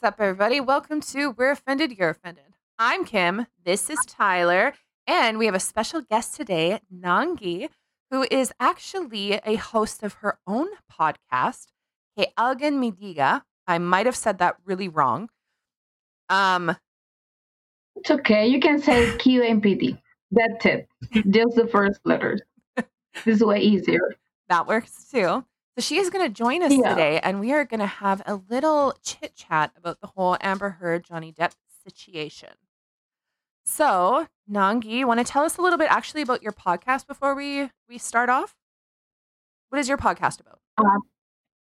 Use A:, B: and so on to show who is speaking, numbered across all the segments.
A: what's up, everybody? Welcome to We're Offended, You're Offended. I'm Kim. This is Tyler. And we have a special guest today, Nanyi, who is actually a host of her own podcast, Que Alguien Me Diga. I might have said that really wrong. Um,
B: It's okay. You can say QMPD. That's it. Just the first letters. This is way easier.
A: that works too. She is going to join us
B: Yeah.
A: today, and we are going to have a little chit chat about the whole Amber Heard Johnny Depp situation. So, Nanyi, you want to tell us a little bit actually about your podcast before we we start off? What is your podcast about?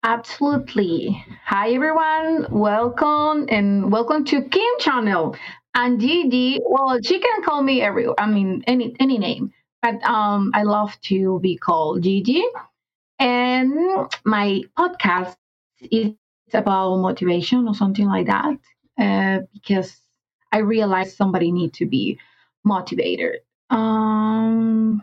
B: Absolutely. Hi, everyone. Welcome and welcome to Kim channel. And Gigi, well, she can call me every, I mean, any any name, but um, I love to be called Gigi. And my podcast is about motivation or something like that, uh, because I realized somebody need to be motivated. Um,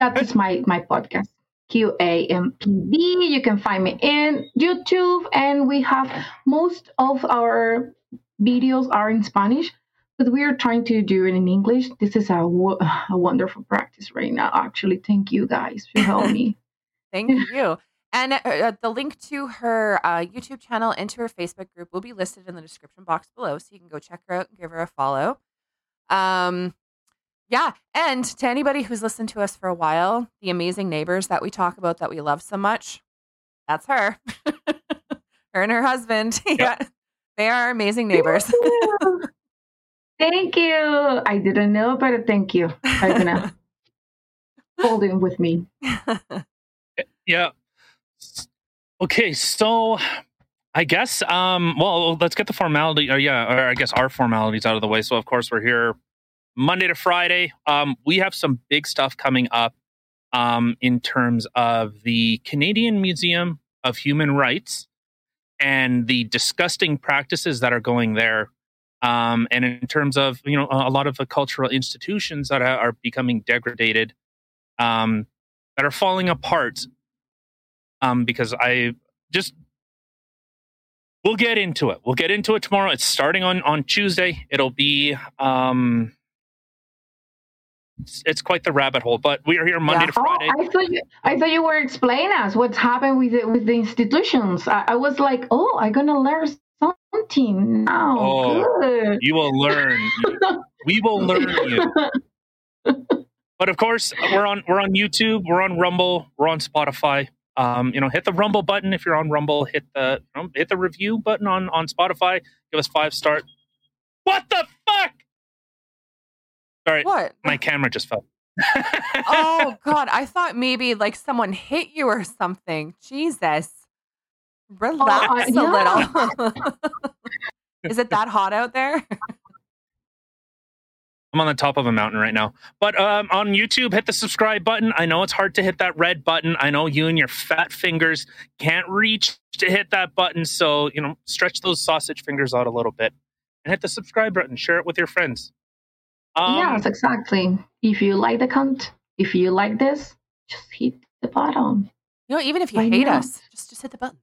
B: that is my my podcast. QAMPD. You can find me in YouTube, and we have most of our videos are in Spanish, but we are trying to do it in English. This is a, wo- a wonderful practice right now. Actually, thank you guys for helping me.
A: Thank you. And uh, uh, the link to her uh, YouTube channel and to her Facebook group will be listed in the description box below, so you can go check her out and give her a follow. Um, yeah, and to anybody who's listened to us for a while, the amazing neighbors that we talk about that we love so much, that's her. her and her husband. yeah, they are amazing neighbors.
B: Thank you. I didn't know, but thank you. I'm gonna hold it with me.
C: Yeah. Okay, so I guess um well let's get the formality or yeah, or I guess our formalities out of the way. So of course we're here Monday to Friday. Um we have some big stuff coming up um in terms of the Canadian Museum of Human Rights and the disgusting practices that are going there. Um, and in terms of you know a lot of the cultural institutions that are are becoming degraded, um, that are falling apart um, because I just we'll get into it. We'll get into it tomorrow. It's starting on on Tuesday. It'll be um, it's, it's quite the rabbit hole. But we are here Monday
A: Yeah.
C: to
B: Oh,
C: Friday.
B: I thought you, I thought you were explaining us what's happened with the, with the institutions. I, I was like, oh, I'm gonna learn something now.
C: Oh.
B: Good.
C: You will learn. we will learn you. But of course, we're on we're on YouTube, we're on Rumble, we're on Spotify. Um, you know, hit the Rumble button if you're on Rumble. Hit the you know, hit the review button on on Spotify. Give us five star. What the fuck? Sorry,
A: what?
C: my camera just fell.
A: oh God, I thought maybe like someone hit you or something. Jesus. Relax
B: yeah.
A: a little. Is it that hot out there?
C: I'm on the top of a mountain right now. But um, on YouTube, hit the subscribe button. I know it's hard to hit that red button. I know you and your fat fingers can't reach to hit that button. So, you know, stretch those sausage fingers out a little bit and hit the subscribe button. Share it with your friends. Um,
B: yes, exactly. If you like the content, if you like this, just hit the button.
A: You know, even if you
B: Why
A: hate
B: not?
A: us, just just hit the button.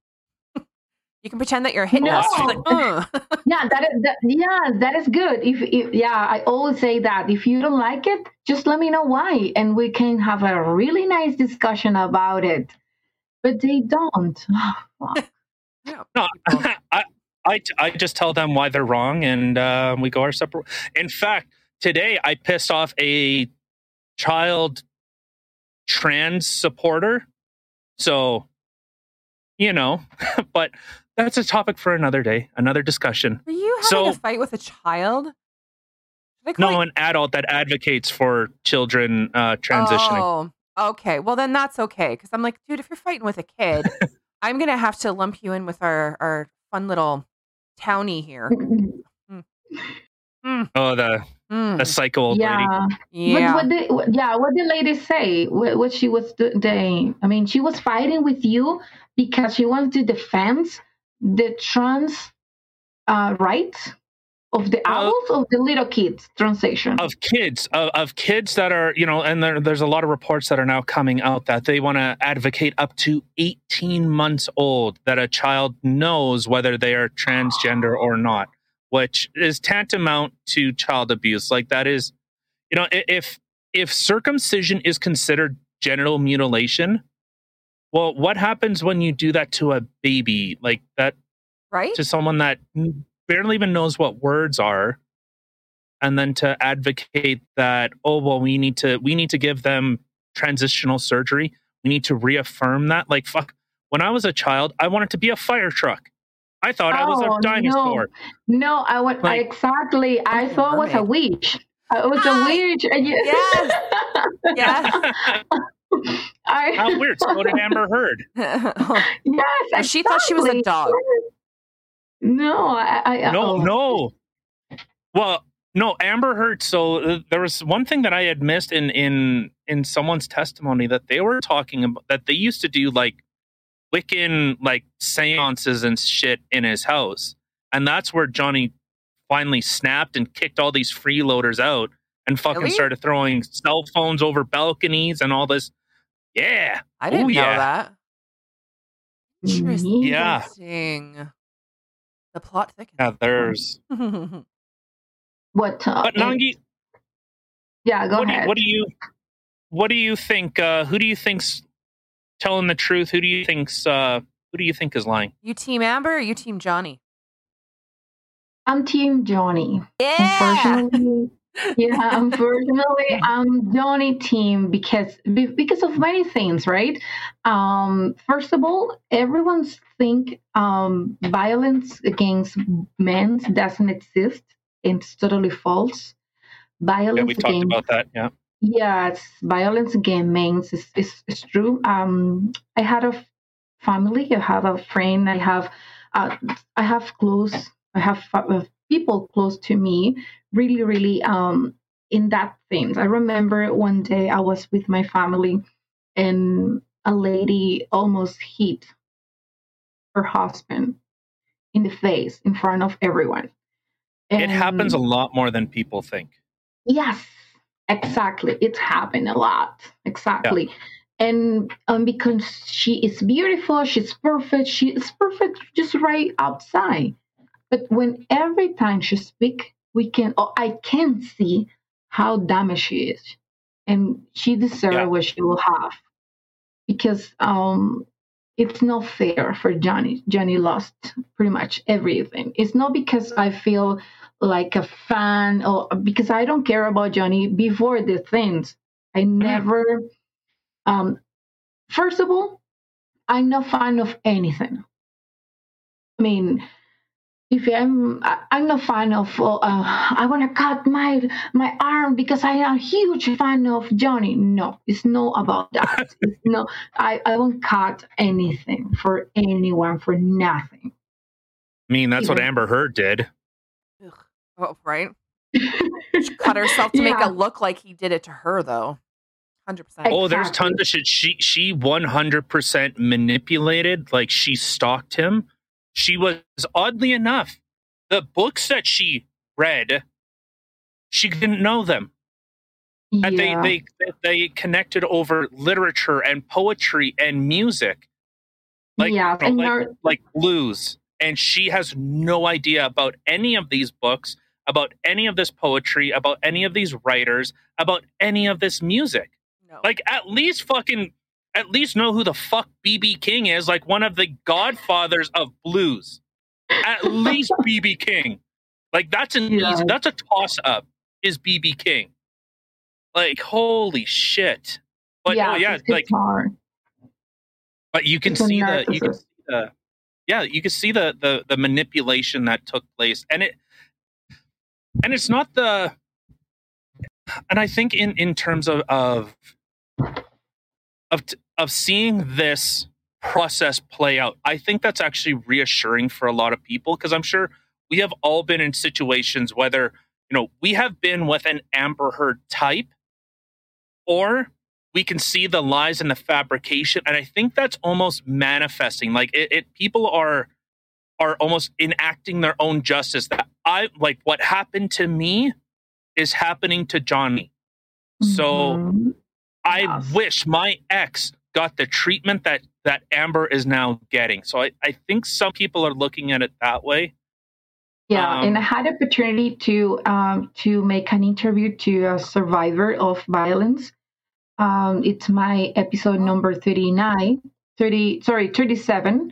A: You can pretend that you're hitting
B: No.
A: like.
B: Yeah, that is that, yeah, that is good. If, if yeah, I always say that if you don't like it, just let me know why, and we can have a really nice discussion about it. But they don't.
A: Yeah.
C: No, I, I, I just tell them why they're wrong and uh, we go our separate. In fact, today I pissed off a child trans supporter. So, you know, but that's a topic for another day, another discussion.
A: Are you having
C: So-
A: a fight with a child? Should I call
C: No,
A: you-
C: an adult that advocates for children uh, transitioning.
A: Oh, okay. Well, then that's okay. Because I'm like, dude, if you're fighting with a kid, I'm gonna have to lump you in with our our fun little townie here.
C: Oh, the
A: Mm,
C: the psycho old lady.
B: yeah.
A: yeah.
B: What, what did, what, yeah, what did lady say? What, what she was doing? I mean, she was fighting with you because she wanted to defend the trans uh, rights. Of the
C: Well-
B: adults of the little kids translation.
C: of kids of, of kids that are you know and there, there's a lot of reports that are now coming out that they want to advocate up to 18 months old that a child knows whether they are transgender or not which is tantamount to child abuse. Like that is you know if if circumcision is considered genital mutilation well what happens when you do that to a baby? Like that
A: right?
C: to someone that barely even knows what words are and then to advocate that oh well we need to we need to give them transitional surgery. We need to reaffirm that. Like fuck when i was a child i wanted to be a fire truck i thought i was
B: Oh,
C: a dinosaur
B: no, I went
C: Like-
B: exactly. I
A: Oh,
B: thought it was a witch. It was a
A: Ah,
B: witch. and you-
A: yes. Yes.
B: I,
C: how weird so what did amber heard
B: yes,
A: she thought she was a dog.
B: No, I, I
C: no
B: oh.
C: no well no amber heard so uh, there was one thing that i had missed in in in someone's testimony that they were talking about that they used to do like wiccan like seances and shit in his house and that's where johnny finally snapped and kicked all these freeloaders out and fucking
A: Really?
C: started throwing cell phones over balconies and all this yeah
A: I didn't
C: Oh,
A: know
C: yeah.
A: that.
B: Mhm.
C: Yeah.
A: Interesting. The plot thickens.
C: yeah there's
B: What? Uh,
C: but nanyi
B: yeah, go
C: what do, you,
B: ahead.
C: what do you what do you think uh who do you think's telling the truth who do you think's uh who do you think is lying
A: you team Amber or you team Johnny?
B: I'm Team Johnny.
A: Yeah.
B: Unfortunately, yeah, unfortunately, I'm Johnny team because because of many things, right? Um, first of all, everyone think um, violence against men doesn't exist. It's totally false. Violence
C: yeah we talked
B: against
C: about that yeah
B: Yes, violence against men is, is, is true. Um, I had a family. I have a friend. I have, uh, I have close. I have uh, people close to me. Really, really, um, in that things. I remember one day I was with my family, and a lady almost hit her husband in the face in front of everyone.
C: it happens a lot more than people think
B: Yes, exactly. It's happened a lot. Exactly. And um, because she is beautiful, she's perfect, she is perfect just right outside. But when every time she speak, we can, or I can see how damaged she is, and she deserves
C: Yeah.
B: what she will have, because um, it's not fair for Johnny. Johnny lost pretty much everything. It's not because I feel like a fan or because I don't care about Johnny before the things. I never um first of all, I'm not fan of anything. I mean if I'm, I'm not fan of, uh, I want to cut my my arm because I am a huge fan of Johnny. No, it's not about that. it's no, I, I won't cut anything for anyone for nothing.
C: i mean that's what amber heard did
A: Ugh. Oh, right. She cut herself to make it look like he did it to her, though. Hundred percent.
C: oh there's tons of shit she she 100% manipulated like she stalked him she was oddly enough the books that she read she didn't know them And they, they they connected over literature and poetry and music like,
B: yeah,
C: you know,
B: and
C: like, like blues and she has no idea about any of these books about any of this poetry about any of these writers about any of this music.
A: No.
C: like at least fucking at least know who the fuck bb king is like one of the godfathers of blues. At least bb king. Like that's an
B: Yeah.
C: easy that's a toss up is bb king. Like holy shit. But oh,
B: yeah,
C: no yeah like
B: hard.
C: but you can the you can see the yeah you can see the the the manipulation that took place. And it and it's not the and i think in in terms of of of of seeing this process play out i think that's actually reassuring for a lot of people because i'm sure we have all been in situations whether you know we have been with an amber heard type or we can see the lies and the fabrication and i think that's almost manifesting like it, it people are are almost enacting their own justice that I like what happened to me is happening to Johnny. So
B: Mhm.
C: I
B: Yes.
C: wish my ex got the treatment that that Amber is now getting. So I, I think some people are looking at it that way.
B: Yeah,
C: Um,
B: and I had opportunity to um, to make an interview to a survivor of violence. Um, it's my episode number 39, 30, sorry, 37.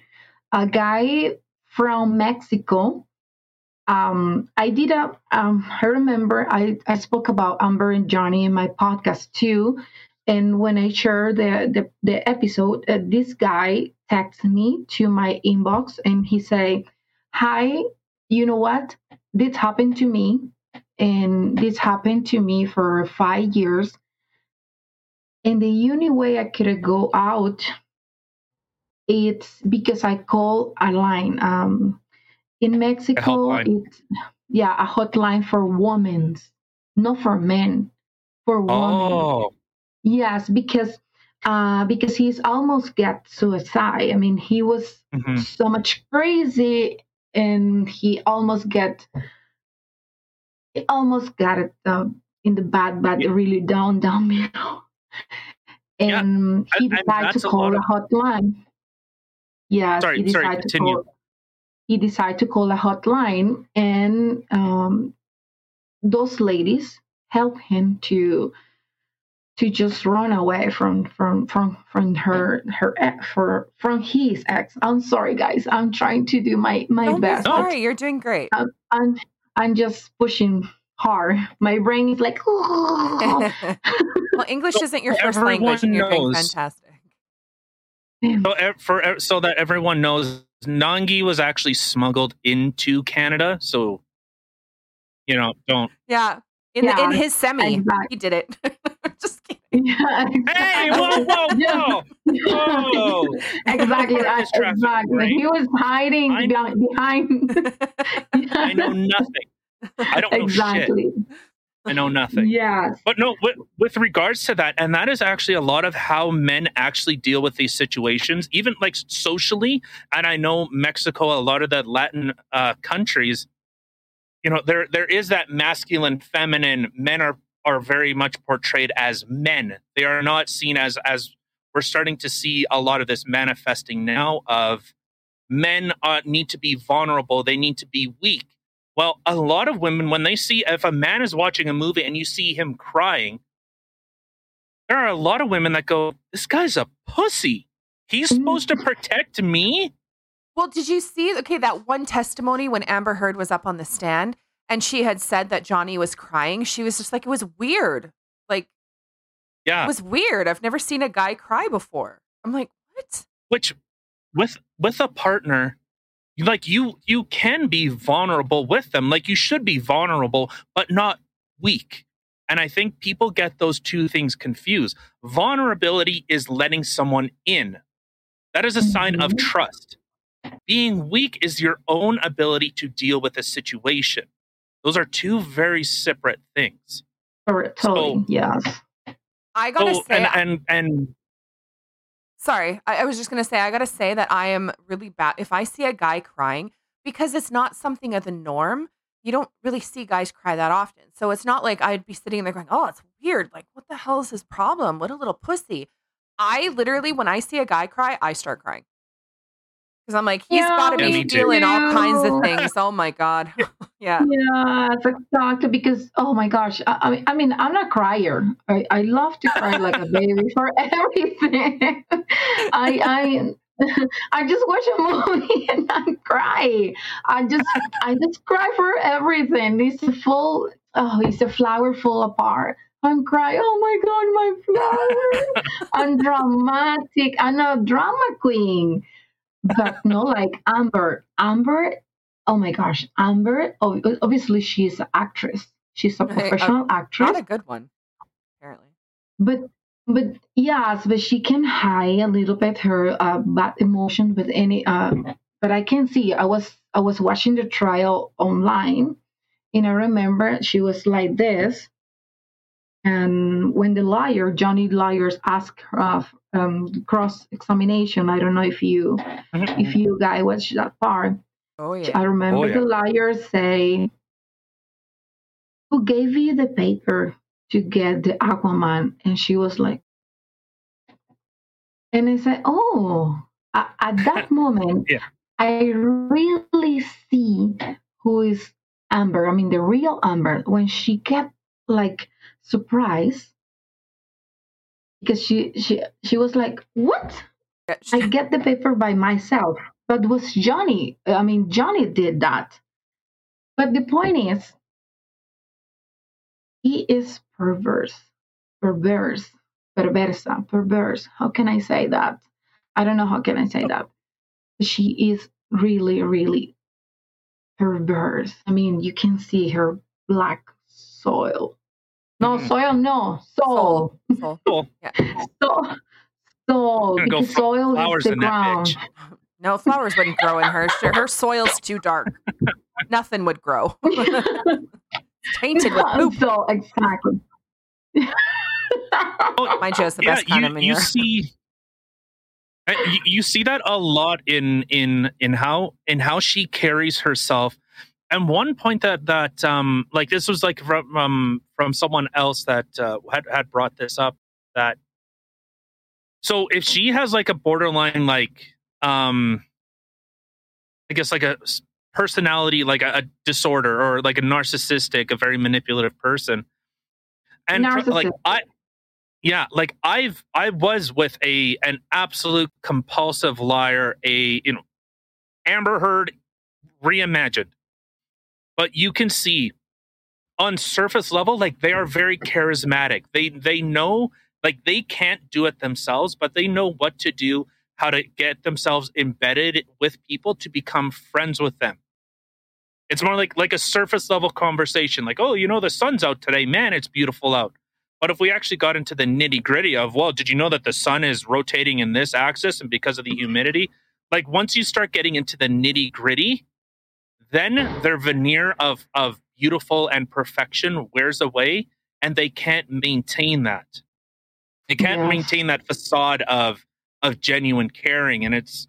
B: A guy from Mexico. Um, I did a, um, I remember I, I spoke about Amber and Johnny in my podcast too. And when I shared the, the, the episode, uh, this guy texted me to my inbox and he say, hi, you know what? This happened to me, and this happened to me for five years. And the only way I could go out, it's because I call a line. Um, in Mexico, it's yeah, a hotline for women, not for men, for women.
C: Oh,
B: Yes, because uh, because he's almost got suicide. I mean, he was
C: mhm.
B: so much crazy and he almost get he almost got it um, in the bad but
C: Yeah.
B: really down down middle
C: Yeah,
B: and he
C: and- and
B: decided to call a
C: of-
B: hotline yes
C: Sorry,
B: he
C: sorry,
B: decided to
C: continue.
B: call he decided to call a hotline and um, those ladies helped him to to just run away from from from from her her ex for from his ex. I'm sorry, guys. I'm trying to do my my
A: Don't be
B: best.
A: sorry. You're doing great.
B: I'm I'm just pushing hard. My brain is like.
A: well, English isn't your first
C: Everyone
A: language, and you're doing fantastic.
C: So for so that everyone knows, Nanyi was actually smuggled into Canada. So you know, don't.
A: Yeah. In,
B: Yeah,
A: in his semi,
B: exactly.
A: he did it. Just kidding.
B: yeah,
C: Hey, whoa, whoa, whoa! Whoa!
B: exactly. I,
C: This traffic
B: exactly.
C: brain.
B: He was hiding
C: I-
B: behind. behind.
C: I know nothing. I don't know shit. I know nothing.
B: Yeah.
C: But no, with, with regards to that, and that is actually a lot of how men actually deal with these situations, even like socially. And I know Mexico, a lot of the Latin uh, countries, you know, there there is that masculine, feminine. Men are are very much portrayed as men. They are not seen as as we're starting to see a lot of this manifesting now of men uh, need to be vulnerable. They need to be weak. Well, a lot of women, when they see if a man is watching a movie and you see him crying, there are a lot of women that go, "This guy's a pussy. He's supposed to mm. protect me."
A: Well, did you see? Okay, that one testimony when Amber Heard was up on the stand and she had said that Johnny was crying. She was just like, it was weird. Like,
C: Yeah,
A: it was weird. I've never seen a guy cry before. I'm like, what?
C: which with with a partner, like you you can be vulnerable with them. Like you should be vulnerable, but not weak. And I think people get those two things confused. Vulnerability is letting someone in. That is a sign of
B: Mhm.
C: trust. Being weak is your own ability to deal with a situation. Those are two very separate things.
B: Totally.
C: So-
B: yes.
A: I gotta
C: So,
A: say,
C: and, and and
A: sorry, I, I was just gonna say, I gotta say that I am really bad. If I see a guy crying, because it's not something of the norm, you don't really see guys cry that often. So it's not like I'd be sitting there going, oh, it's weird. Like, what the hell is his problem? What a little pussy. I literally, when I see a guy cry, I start crying. Because I'm like, he's
B: Yeah,
A: got to
C: Yeah,
A: be
C: me too.
A: all kinds of things. Oh my God. yeah.
B: Yeah, it's exactly because oh my gosh, I, I mean, I mean, I'm not a crier. I, I love to cry like a baby for everything. I I I just watch a movie and I cry. I just I just cry for everything. It's a full oh, it's a flower fall apart. I'm crying. Oh my god, my flower! I'm dramatic. I'm a drama queen, but no, like Amber. Amber oh my gosh, Amber, ob- obviously she's an actress. She's a
A: Hey, uh,
B: professional actress.
A: Not a good one, apparently.
B: But but yes, but she can hide a little bit her uh, bad emotion with any. Uh, but I can see. I was I was watching the trial online, and I remember she was like this. And when the lawyer Johnny lawyers asked her uh, um, cross examination, I don't know if you if you guys watched that part.
A: Oh, yeah.
B: I remember
C: Oh, yeah.
B: the lawyers say who gave you the paper to get the Aquaman? And she was like, and I said, oh, at, at that moment,
C: Yeah.
B: I really see who is Amber. I mean, the real Amber. When she kept like surprised because she she she was like, what? I get the paper by myself. But was Johnny? I mean, Johnny did that. But the point is, he is perverse, perverse, perversa, perverse. How can I say that? I don't know how can I say that. She is really, really perverse. I mean, you can see her black soil. No,
C: Mhm.
B: soil, no, soul.
A: Soul.
C: Cool.
B: So, soul.
C: Gonna go
B: Because soil
C: flowers
B: is the
C: in that
B: ground.
C: bitch.
A: No, flowers wouldn't grow in her. Her soil's too dark. Nothing would grow. It's tainted with poop.
B: so exactly.
A: Mind you, it's the
C: yeah,
A: best kind
C: you,
A: of manure.
C: you see you, you see that a lot in in in how in how she carries herself and one point that that um like this was like from um, from someone else that uh, had had brought this up that so if she has like a borderline like um i guess like a personality like a, a disorder or like a narcissistic a very manipulative person and fr- like i yeah like i've i was with a an absolute compulsive liar a you know amber heard reimagined but you can see on surface level like they are very charismatic. They they know like they can't do it themselves but they know what to do how to get themselves embedded with people to become friends with them. It's more like like a surface level conversation like oh you know the sun's out today. Man it's beautiful out. But if we actually got into the nitty gritty of well did you know that the sun is rotating in this axis and because of the humidity? Like once you start getting into the nitty gritty then their veneer of of beautiful and perfection wears away and they can't maintain that they can't
B: Yes.
C: maintain that facade of of genuine caring and it's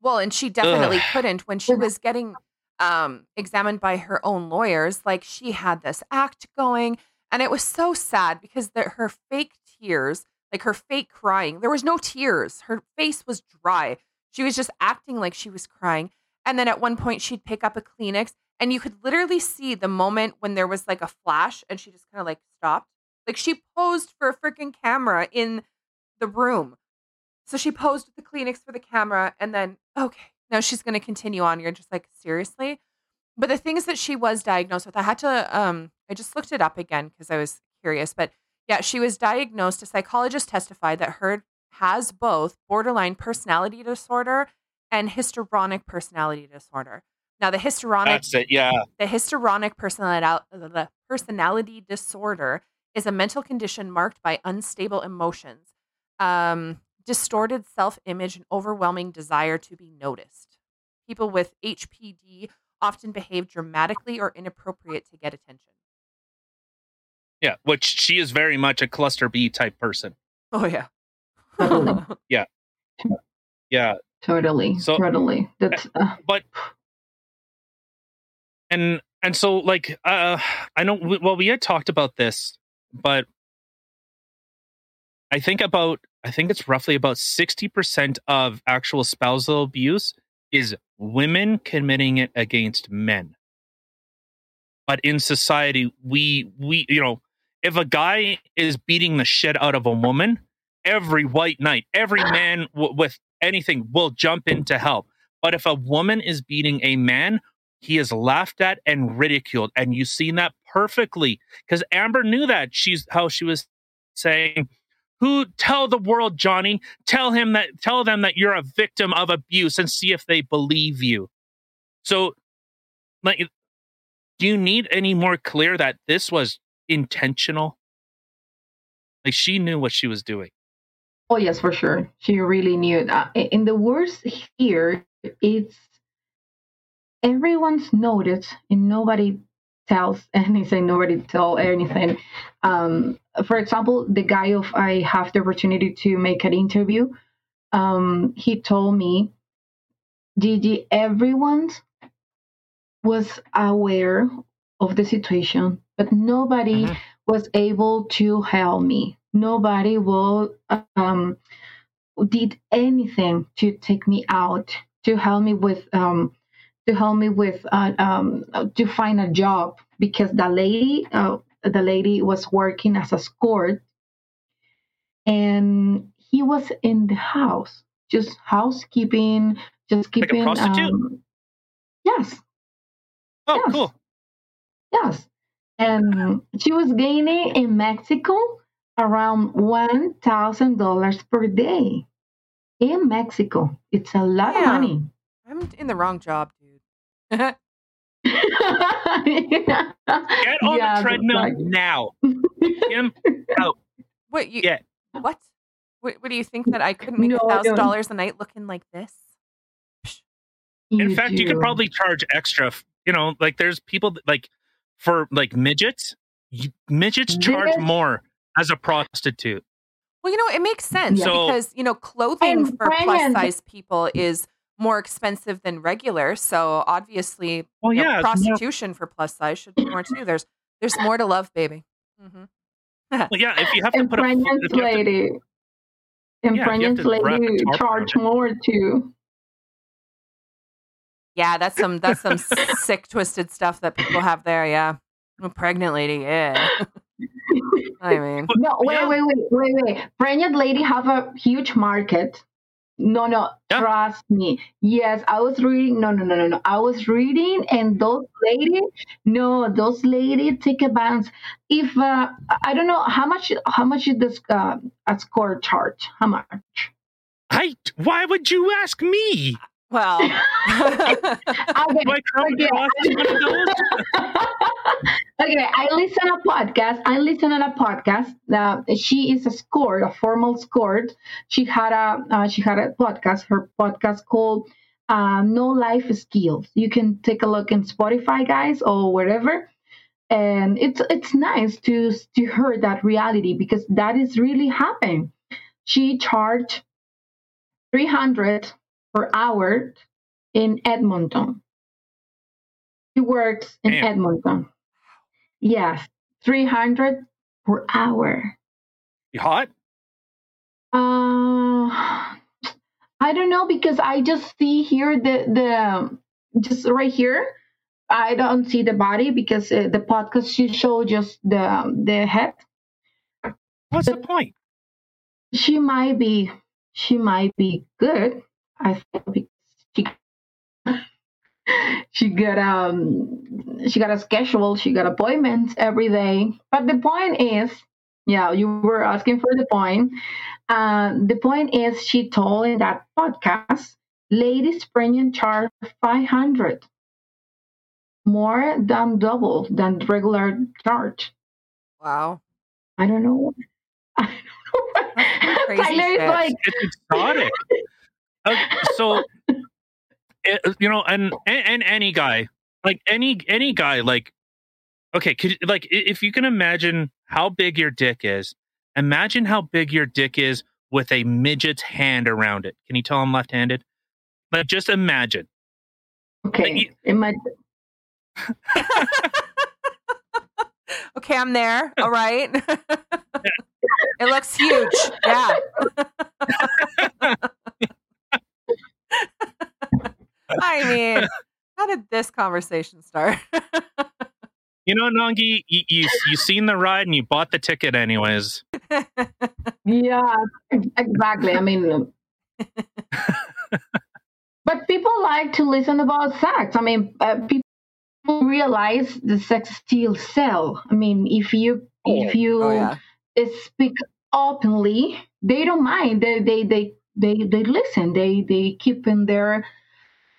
A: Well, and she definitely
C: Ugh.
A: couldn't when she was getting um, examined by her own lawyers. Like she had this act going, and it was so sad because the, her fake tears, like her fake crying, there was no tears. Her face was dry. She was just acting like she was crying. And then at one point, she'd pick up a Kleenex, and you could literally see the moment when there was like a flash, and she just kind of like stopped. Like she posed for a freaking camera in the room. So she posed the Kleenex for the camera, and then okay, now she's going to continue on. You're just like seriously. But the things that she was diagnosed with, I had to. Um, I just looked it up again because I was curious. But yeah, she was diagnosed. A psychologist testified that her has both borderline personality disorder and histrionic personality disorder. Now, the histrionic
C: that's it yeah
A: the histrionic personality, the personality disorder is a mental condition marked by unstable emotions, um, distorted self image, and overwhelming desire to be noticed. People with HPD often behave dramatically or inappropriate to get attention.
C: yeah which she is very much a cluster b type person
A: Oh, yeah.
B: Totally.
C: yeah
B: Totally,
C: So-
B: totally. That's uh,
C: but and and so like uh i know we- well we had talked about this but i think about i think it's roughly about 60% of actual spousal abuse is women committing it against men but in society we we you know if a guy is beating the shit out of a woman every white knight every man w- with anything will jump in to help. But if a woman is beating a man he is laughed at and ridiculed. And you've seen that perfectly because amber knew that. She's how she was saying who tell the world johnny. Tell him that tell them that you're a victim of abuse and see if they believe you. So like do you need any more clear that this was intentional? Like she knew what she was doing
B: oh yes, for sure. She really knew. it. Uh, in the worst here, it's everyone's noticed and nobody tells anything. Nobody tell anything. Um, for example, the guy of I have the opportunity to make an interview. Um, he told me, Gigi, everyone was aware of the situation, but nobody
C: Mhm.
B: was able to help me. Nobody will um, did anything to take me out, to help me with um, to help me with uh, um, to find a job because the lady uh, the lady was working as a escort and he was in the house just housekeeping just
C: Like
B: keeping
C: prostitute?
B: um, yes
C: Oh,
B: Yes.
C: cool.
B: Yes. And she was gaining in Mexico around $1,000 per day. In Mexico. It's a lot of money.
A: I'm in the wrong job, dude.
C: Get on
B: Yeah,
C: the treadmill
B: like-
C: now. Kim,
A: what you?
C: Yeah.
A: What? what? What do you think that I couldn't make
B: No,
A: a
B: I
A: thousand
B: don't.
A: dollars a night looking like this?
C: in fact, you could probably charge extra. You know, like there's people that, like for like midgets. you- Midgets charge
B: Midgets?
C: more as a prostitute.
A: Well, you know, it makes sense
B: Yeah.
A: Because you know clothing
B: And
A: for plus size people is more expensive than regular. So obviously,
C: Well,
A: you know,
C: yeah, more-
A: prostitution for plus size should be more too. There's there's more to love, baby. Mm-hmm.
C: Well, yeah, if you have to
B: And
C: put a,
B: pregnant
C: if you have to-
B: lady. And
C: Yeah, if you have
B: pregnant
C: to
B: lady charge more too.
A: Yeah, that's some that's some sick twisted stuff that people have there. Yeah, a pregnant lady. Yeah, I mean,
B: No, wait,
C: Yeah.
B: wait, wait, wait, wait. Pregnant lady have a huge market. No, no,
C: Yeah.
B: trust me. Yes, I was reading. No, no, no, no, no. I was reading, and those lady, no, those lady take advance. If uh, I don't know how much, how much is this uh, a score charge? How much?
C: I. Why would you ask me?
A: well,
B: Okay,
C: Do I come
B: Okay, okay, I listen a podcast. I listen on a podcast. Uh, she is a scored, a formal scored. She had a uh, she had a podcast. Her podcast called uh, "No Life Skills." You can take a look in Spotify, guys, or wherever. And it's it's nice to to hear that reality because that is really happening. She charged three hundred per hour in Edmonton. She works in
C: Damn.
B: Edmonton. Yes, 300 per hour.
C: You hot?
B: Uh, I don't know because I just see here the the just right here. I don't see the body because uh, the podcast she showed just the the head.
C: What's the point?
B: She might be she might be good. I think she got um she got a schedule. She got appointments every day. But the point is, yeah, you were asking for the point. Uh, the point is, she told in that podcast, ladies premium charge five hundred, more than double than regular charge.
A: wow.
B: I don't know. I don't know.
A: That's crazy
B: Tyler is like,
C: It's exotic. Okay, so, it, you know, and, and and any guy, like any any guy, like, okay, could like if you can imagine how big your dick is, imagine how big your dick is with a midget's hand around it. Can you tell I'm left-handed? Like, just imagine.
B: okay,
C: you-
B: it might.
A: okay, I'm there. All right. it looks huge. Yeah. I mean, how did this conversation start?
C: You know, Nanyi, you, you you seen the ride and you bought the ticket anyways.
B: Yeah, exactly. I mean, but people like to listen about sex. I mean, uh, people realize the sex still sell. I mean, if you if you
A: oh yeah.
B: uh, speak openly, they don't mind. They they they they, they listen. They they keep in their.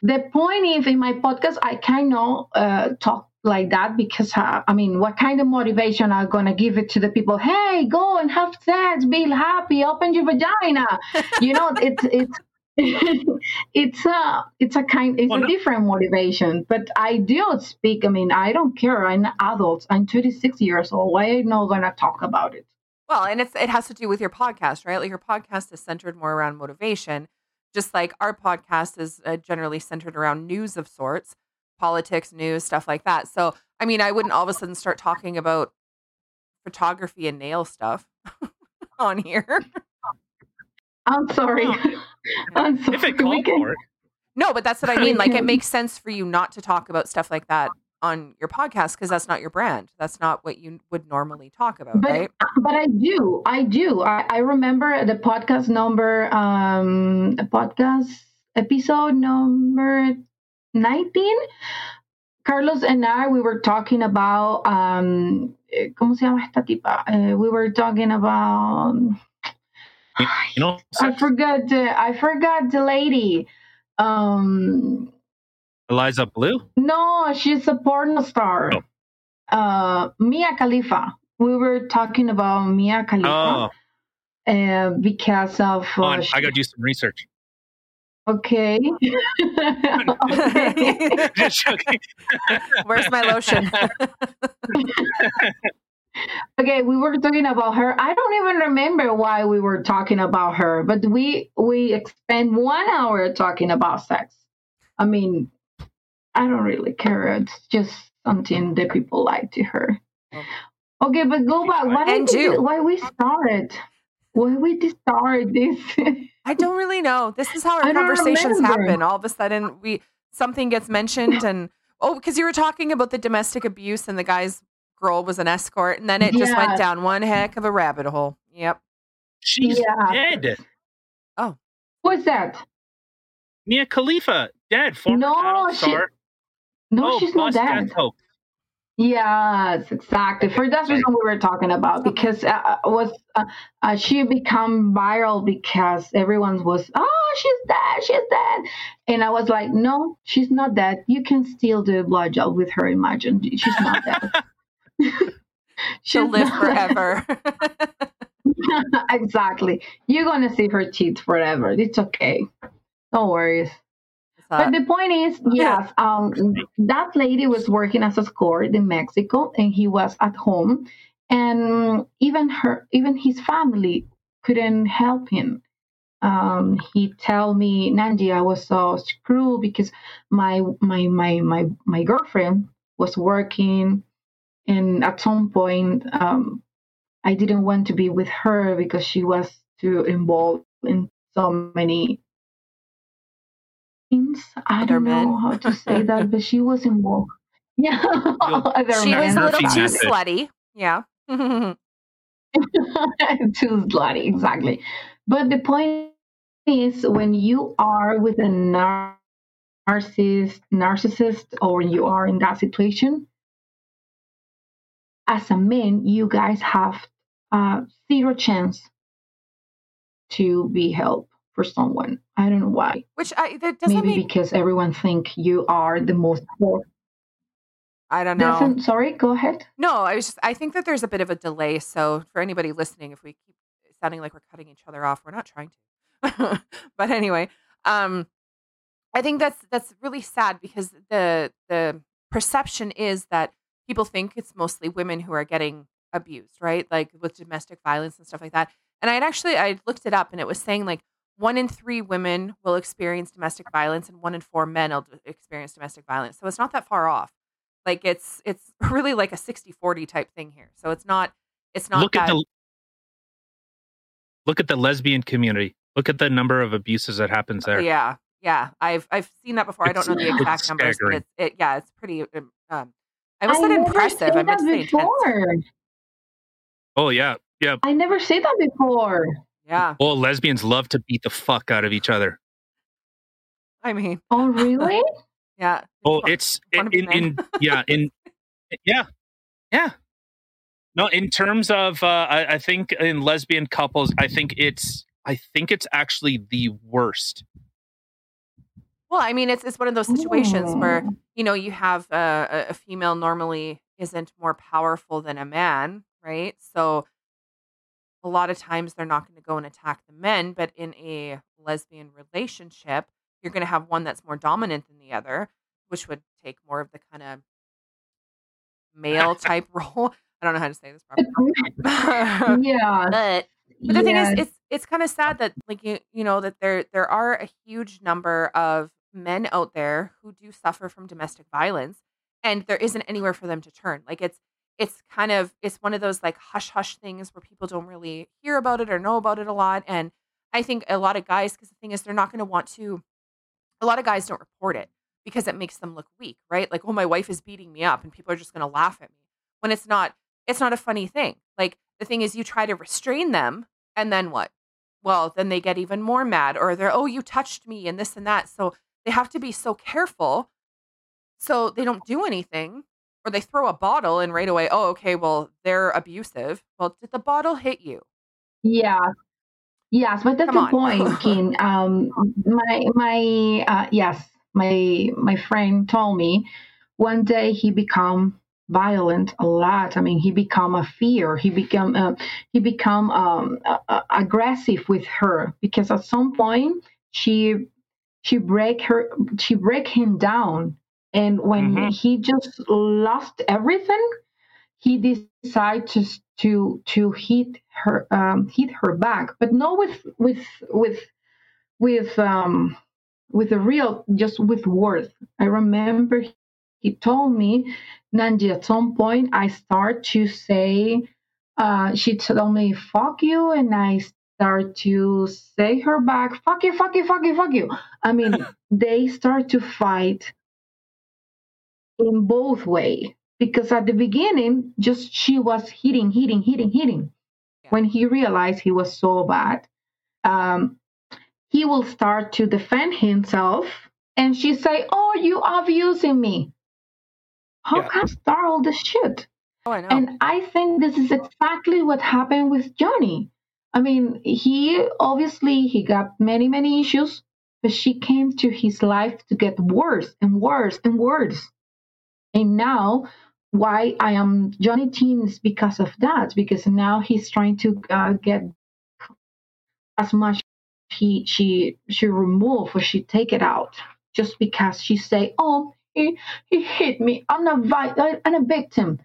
B: The point is, in my podcast, I cannot uh, talk like that because uh, I mean, what kind of motivation are gonna give it to the people? Hey, go and have sex, be happy, open your vagina. You know, it's it's. it's a it's a kind it's
C: Well,
B: a different motivation but i do speak i mean i don't care i'm an adult i'm 26 years old why am i not gonna talk about it
A: Well, and it's it has to do with your podcast, right? Like your podcast is centered more around motivation, just like our podcast is uh, generally centered around news of sorts. politics, news, stuff like that. So, I mean, I wouldn't all of a sudden start talking about photography and nail stuff on here.
B: I'm sorry. I'm sorry.
C: If it called
B: can-
C: for it.
A: No, but that's what I mean. Like, it makes sense for you not to talk about stuff like that on your podcast because that's not your brand. That's not what you would normally talk about,
B: but
A: right?
B: but I do, I do. I, I remember the podcast number, um, podcast episode number nineteen. Carlos and I, we were talking about, um, eh, ¿cómo se llama esta tipa? Uh, we were talking about.
C: You know,
B: I forgot. The, I forgot the lady. Um,
C: Eliza Blue.
B: no, she's a porn star.
C: Oh.
B: Uh, Mia Khalifa. We were talking about Mia Khalifa
C: Oh,
B: uh, because of. Uh,
C: on.
B: she-
C: I got to do some research.
B: okay. okay.
C: Just joking.
A: Where's my lotion?
B: okay, we were talking about her. I don't even remember why we were talking about her, but we we spent one hour talking about sex. I mean, I don't really care. It's just something that people like to hear. Oh. Okay, but go back. Why
A: And
B: did we,
A: do.
B: why we started? Why we did start this?
A: I don't really know. This is how our
B: I
A: conversations happen. All of a sudden, we something gets mentioned, and oh, because you were talking about the domestic abuse, and the guy's girl was an escort, and then it just
B: Yeah.
A: went down one heck of a rabbit hole. Yep.
C: She's
B: Yeah.
C: dead.
B: Oh, what's that?
C: Mia Khalifa, dead. Former
B: No,
C: battle
B: she-
C: star.
B: No,
C: oh,
B: she's not
C: bust
B: dead.
C: death hoax.
B: Yes, exactly. For that's the reason we were talking about because uh, was uh, uh, she become viral because everyone was oh she's dead she's dead. And I was like no she's not dead. You can still do a job with her imagine. She's not dead.
A: She'll live forever.
B: exactly. You're gonna see her teeth forever. It's okay. No worries
A: Uh,
B: but the point is, yes, um, that lady was working as a escort in Mexico, and he was at home, and even her, even his family couldn't help him. Um, he tell me, Nanyi, I was so screwed because my my my my my girlfriend was working, and at some point, um, I didn't want to be with her because she was too involved in so many things. I
A: Other
B: don't know how to say that, but she was involved. Yeah, other
A: she was a little too slutty. Yeah.
B: too slutty, exactly. But the point is, when you are with a nar- narcissist, narcissist, or you are in that situation, as a man, you guys have uh, zero chance to be help for someone. I don't know why.
A: Which I that doesn't
B: Maybe
A: make.
B: because everyone think you are the most. Poor.
A: I don't know.
B: Doesn't sorry? Go ahead.
A: No, I was just. I think that there's a bit of a delay. So for anybody listening, if we keep sounding like we're cutting each other off, we're not trying to. but anyway, um, I think that's that's really sad because the the perception is that people think it's mostly women who are getting abused, right? Like with domestic violence and stuff like that. And I actually I looked it up, and it was saying like one in three women will experience domestic violence, and one in four men will experience domestic violence. So it's not that far off like it's it's really like a 60-40 type thing here so it's not it's not
C: look
A: that,
C: at the look at the lesbian community. Look at the number of abuses that happens there.
A: yeah yeah i've i've seen that before i don't know the exact
C: it's
A: numbers but
C: staggering.
A: it's it, yeah it's pretty um, um i almost said impressive
B: said
A: i meant to
B: that
A: say intense
B: before.
C: Oh yeah, yeah.
B: I never said that before.
A: Yeah
C: Well, lesbians love to beat the fuck out of each other.
A: i mean
B: Oh, really?
A: yeah
C: Oh,
A: Well,
C: it's
A: wanna
C: in, in, in yeah in yeah yeah. No, in terms of uh, I, I think in lesbian couples, I think it's I think it's actually the worst.
A: well i mean it's it's one of those situations where you know you have a, a- a female normally isn't more powerful than a man right so a lot of times they're not going to go and attack the men but in a lesbian relationship you're going to have one that's more dominant than the other which would take more of the kind of male type role i don't know how to say this properly
B: yeah.
A: but but the thing is, it's it's kind of sad that like you you know that there there are a huge number of men out there who do suffer from domestic violence and there isn't anywhere for them to turn. Like it's it's kind of it's one of those like hush hush things where people don't really hear about it or know about it a lot and I think a lot of guys cuz the thing is they're not going to want to a lot of guys don't report it because it makes them look weak, right? Like, oh, my wife is beating me up and people are just going to laugh at me. When it's not it's not a funny thing. Like the thing is you try to restrain them and then what? Well, then they get even more mad or they're, "Oh, you touched me" and this and that. So they have to be so careful so they don't do anything or they throw a bottle and right away, "Oh, okay, well, they're abusive." Well, did the bottle hit you?
B: Yeah. Yes, but that's
A: Come
B: the
A: on.
B: point, Kim. Um, my my uh, yes, my my friend told me one day he become violent a lot. I mean, he become a fear. He become uh, he become um, uh, uh, aggressive with her because at some point she she break her she break him down, and when
C: Mhm.
B: he just lost everything, he decided to to to hit her um, hit her back, but not with with with with um with a real just with words. I remember he told me, Nanyi, at some point I start to say, uh, she told me fuck you, and I start to say her back, fuck you, fuck you, fuck you, fuck you. I mean, they start to fight in both way because at the beginning just she was hitting hitting hitting hitting
A: Yeah.
B: when he realized he was so bad um, he will start to defend himself and she say oh you abusing me how
C: Yeah.
B: can start all this shit
A: Oh, I know.
B: and I think this is exactly what happened with Johnny. I mean, he obviously he got many many issues, but she came to his life to get worse and worse and worse. And now, why I am Johnny Team is because of that. Because now he's trying to uh, get as much he she she remove or she take it out just because she say, oh he he hit me. I'm a vi- I'm a victim.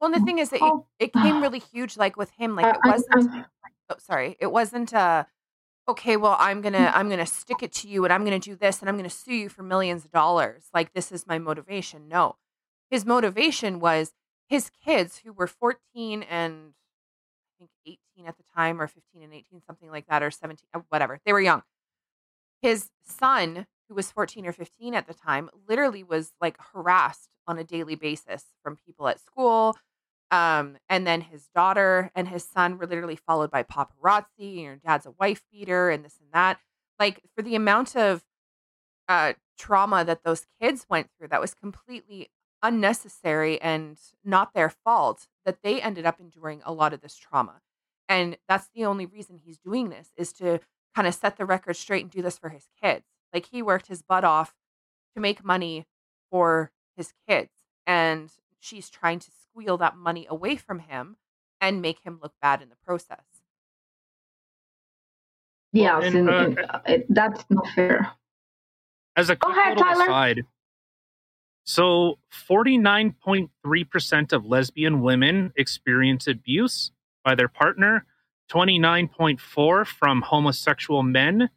A: well, and the thing is that
B: Oh.
A: it, it came really huge like with him like
B: Uh,
A: it wasn't
B: I'm-
A: oh, sorry it wasn't uh okay well i'm gonna i'm gonna stick it to you and i'm gonna do this and i'm gonna sue you for millions of dollars. Like this is my motivation. No. His motivation was his kids who were 14 and i think 18 at the time or 15 and 18 something like that or 17 uh, whatever they were young. His son who was 14 or 15 at the time literally was like harassed on a daily basis from people at school um, and then his daughter and his son were literally followed by paparazzi. Your dad's a wife beater, and this and that. Like for the amount of uh, trauma that those kids went through, that was completely unnecessary and not their fault. That they ended up enduring a lot of this trauma, and that's the only reason he's doing this is to kind of set the record straight and do this for his kids. Like he worked his butt off to make money for his kids, and she's trying to squeal that money away from him and make him look bad in the process.
B: Yes,
C: and,
B: and,
C: uh,
B: and, uh, that's not fair.
C: As a quick
B: ahead,
C: little
B: Tyler.
C: aside, so 49.3% of lesbian women experience abuse by their partner, 29.4 from homosexual men,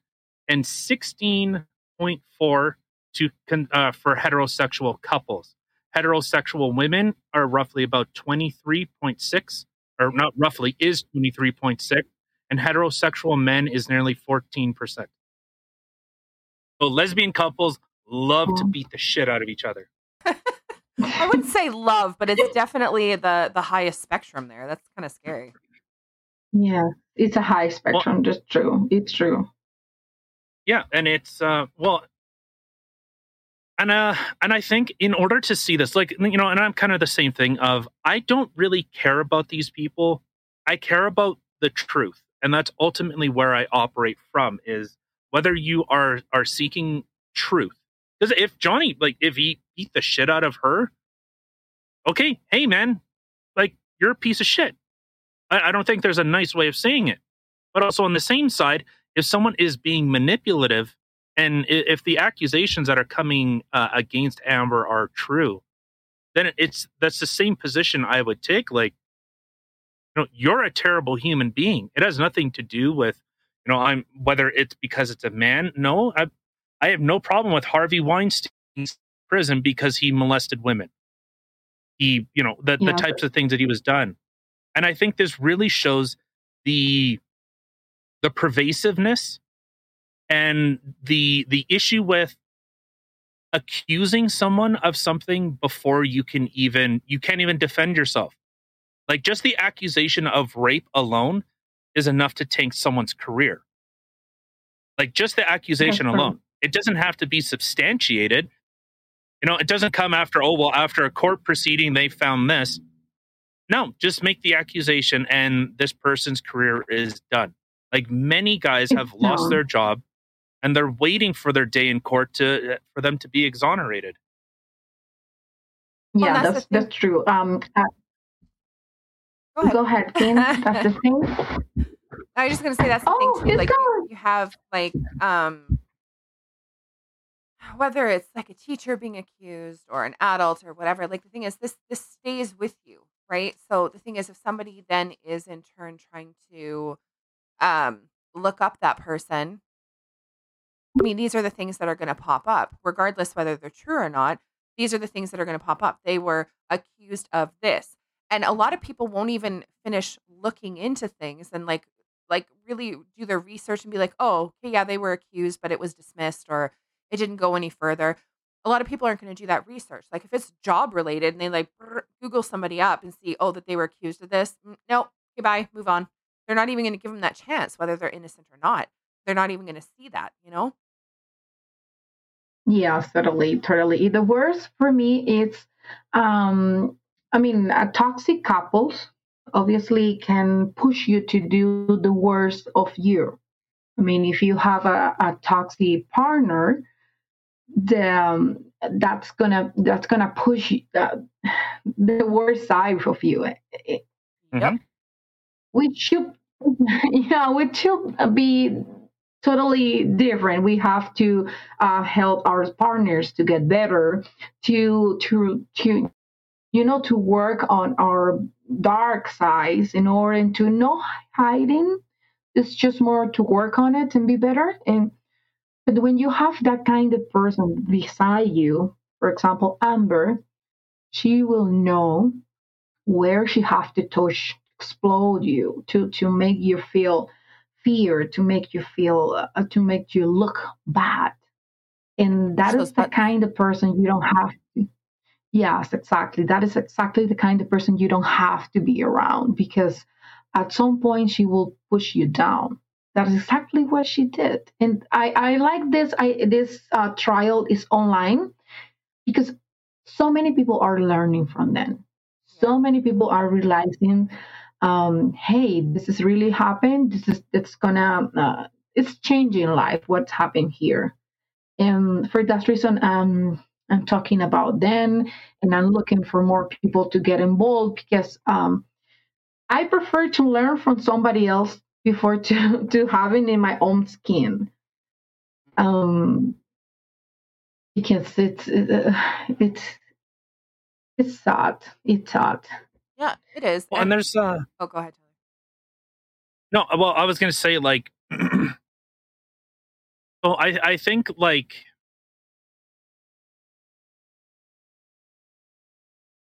C: and 16.4 to uh, for heterosexual couples. Heterosexual women are roughly about 23.6, or not roughly, is 23.6, and heterosexual men is nearly 14%. So lesbian couples love to beat the shit out of each other.
A: I wouldn't say love, but it's definitely the the highest spectrum there. That's kind of scary.
B: Yeah, it's a high spectrum. just true. It's true.
C: Yeah, and it's uh well and uh and I think in order to see this like you know and I'm kind of the same thing of I don't really care about these people. I care about the truth. And that's ultimately where I operate from is whether you are are seeking truth. Cuz if Johnny like if he beat the shit out of her, okay, hey man, like you're a piece of shit. I, I don't think there's a nice way of saying it. But also on the same side, if someone is being manipulative and if the accusations that are coming uh, against Amber are true, then it's that's the same position I would take. Like, you know, you're a terrible human being. It has nothing to do with, you know, I'm whether it's because it's a man. No, I, I have no problem with Harvey Weinstein's prison because he molested women. He, you know, the,
B: Yeah.
C: the types of things that he was done. And I think this really shows the the pervasiveness and the the issue with accusing someone of something before you can even you can't even defend yourself. Like just the accusation of rape alone is enough to tank someone's career. Like just the accusation
B: That's
C: alone. It doesn't have to be substantiated. You know, it doesn't come after, oh, well, after a court proceeding, they found this. No, just make the accusation and this person's career is done. Like many guys have lost their job and they're waiting for their day in court to for them to be exonerated.
B: Yeah,
A: that's
B: that's that's true. Um, uh,
A: Go ahead.
B: go ahead, Kim. That's the thing.
A: I was just gonna say that's the
B: Oh,
A: thing too. Like you, you have like um whether it's like a teacher being accused or an adult or whatever, like the thing is this this stays with you, right? So the thing is if somebody then is in turn trying to um look up that person, I mean, these are the things that are gonna pop up, regardless whether they're true or not. These are the things that are gonna pop up. They were accused of this. And a lot of people won't even finish looking into things and like like really do their research and be like, oh, okay, yeah, they were accused, but it was dismissed or it didn't go any further. A lot of people aren't going to do that research. Like if it's job related and they like Google somebody up and see, oh, that they were accused of this. Mm, Nope. Goodbye. Move on. They're not even going to give them that chance, whether they're innocent or not. They're not even going to see that, you know?
B: Yeah, totally, totally. The worst for me is, um, I mean, uh, toxic couples obviously can push you to do the worst of you. I mean, if you have a, a toxic partner, the um, that's gonna that's gonna push uh, the worst side of you. It- it-
C: Mhm.
B: which should yeah which should be totally different. We have to uh, help our partners to get better to to to you know to work on our dark sides in order to no hiding. It's just more to work on it and be better. And but when you have that kind of person beside you for example amber she will know where she has to touch explode you to to make you feel fear to make you feel uh, to make you look bad. And that
A: Push
B: is the kind of person you don't have to yes exactly. That is exactly the kind of person you don't have to be around because at some point she will push you down. That is exactly what she did. And i i like this i this uh, trial is online because so many people are learning from them. So many people are realizing um, hey this is really happened. This is it's gonna uh, it's changing life. What's happening here? And for that reason um, i'm talking about then, and i'm looking for more people to get involved because um, i prefer to learn from somebody else before to to having in my own skin. Um because it's uh, it's it's sad. It's sad
A: Yeah, it is.
C: Well, and there's uh
A: oh, go ahead, Tyler.
C: no, well, I was gonna say like, well, I I think like,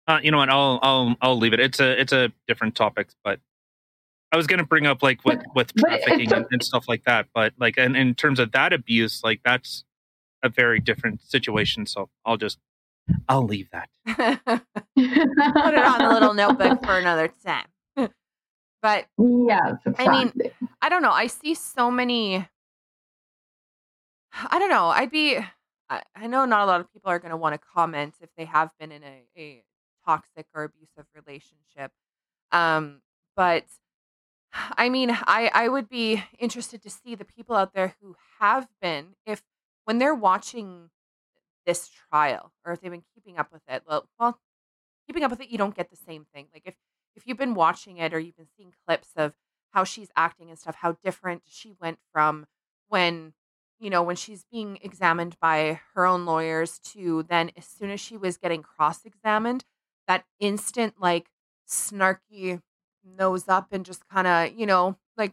C: uh, you know what? I'll I'll I'll leave it. It's a it's a different topic, but I was gonna bring up like with
B: But-
C: with trafficking and, and stuff like that, but like, and in terms of that abuse, like that's a very different situation. So I'll just I'll leave that.
A: Put it on a little notebook for another time. but
B: yeah,
A: I mean. I don't know. I see so many. I don't know. I'd be. I, I know not a lot of people are going to want to comment if they have been in a, a toxic or abusive relationship. Um, but I mean, I I would be interested to see the people out there who have been, if when they're watching this trial or if they've been keeping up with it. Well, well, keeping up with it, you don't get the same thing. Like if if you've been watching it or you've been seeing clips of how she's acting and stuff, how different she went from when, you know, when she's being examined by her own lawyers to then as soon as she was getting cross examined, that instant, like, snarky nose up and just kind of, you know, like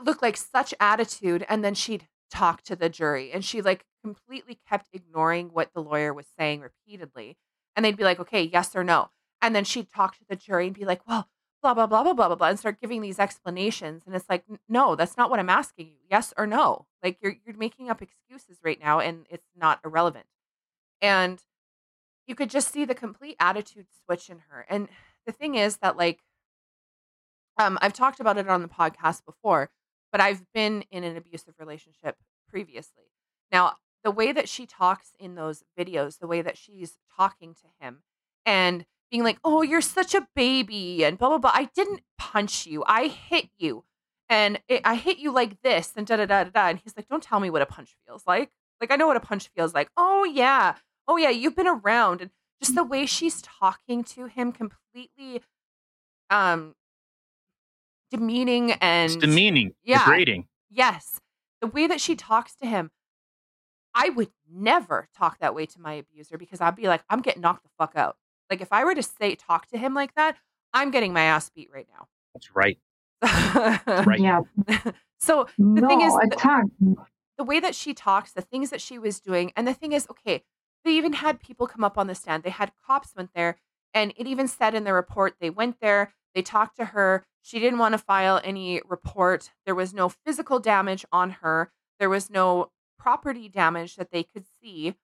A: look like such attitude. And then she'd talk to the jury and she like completely kept ignoring what the lawyer was saying repeatedly and they'd be like okay yes or no and then she'd talk to the jury and be like well blah blah blah blah blah blah blah and start giving these explanations and it's like no that's not what i'm asking you yes or no like you're you're making up excuses right now and it's not irrelevant and you could just see the complete attitude switch in her and the thing is that like um i've talked about it on the podcast before but i've been in an abusive relationship previously now the way that she talks in those videos the way that she's talking to him and being like, "Oh, you're such a baby," and blah blah blah. I didn't punch you. I hit you, and it, I hit you like this, and da da da da da. And he's like, "Don't tell me what a punch feels like. Like I know what a punch feels like. Oh yeah, oh yeah, you've been around." And just the way she's talking to him, completely, um, demeaning and
C: It's demeaning,
A: Yeah.
C: degrading.
A: Yes. The way that she talks to him, I would never talk that way to my abuser because I'd be like, I'm getting knocked the fuck out. Like if I were to say talk to him like that, I'm getting my ass beat right now.
C: That's right.
A: now.
C: Right.
B: Yeah.
A: so
B: no,
A: thing is that-
B: attack.
A: the way that she talks, the things that she was doing, and the thing is, okay, they even had people come up on the stand. They had cops went there, and it even said in the report they went there, they talked to her. She didn't want to file any report. There was no physical damage on her. There was no property damage that they could see.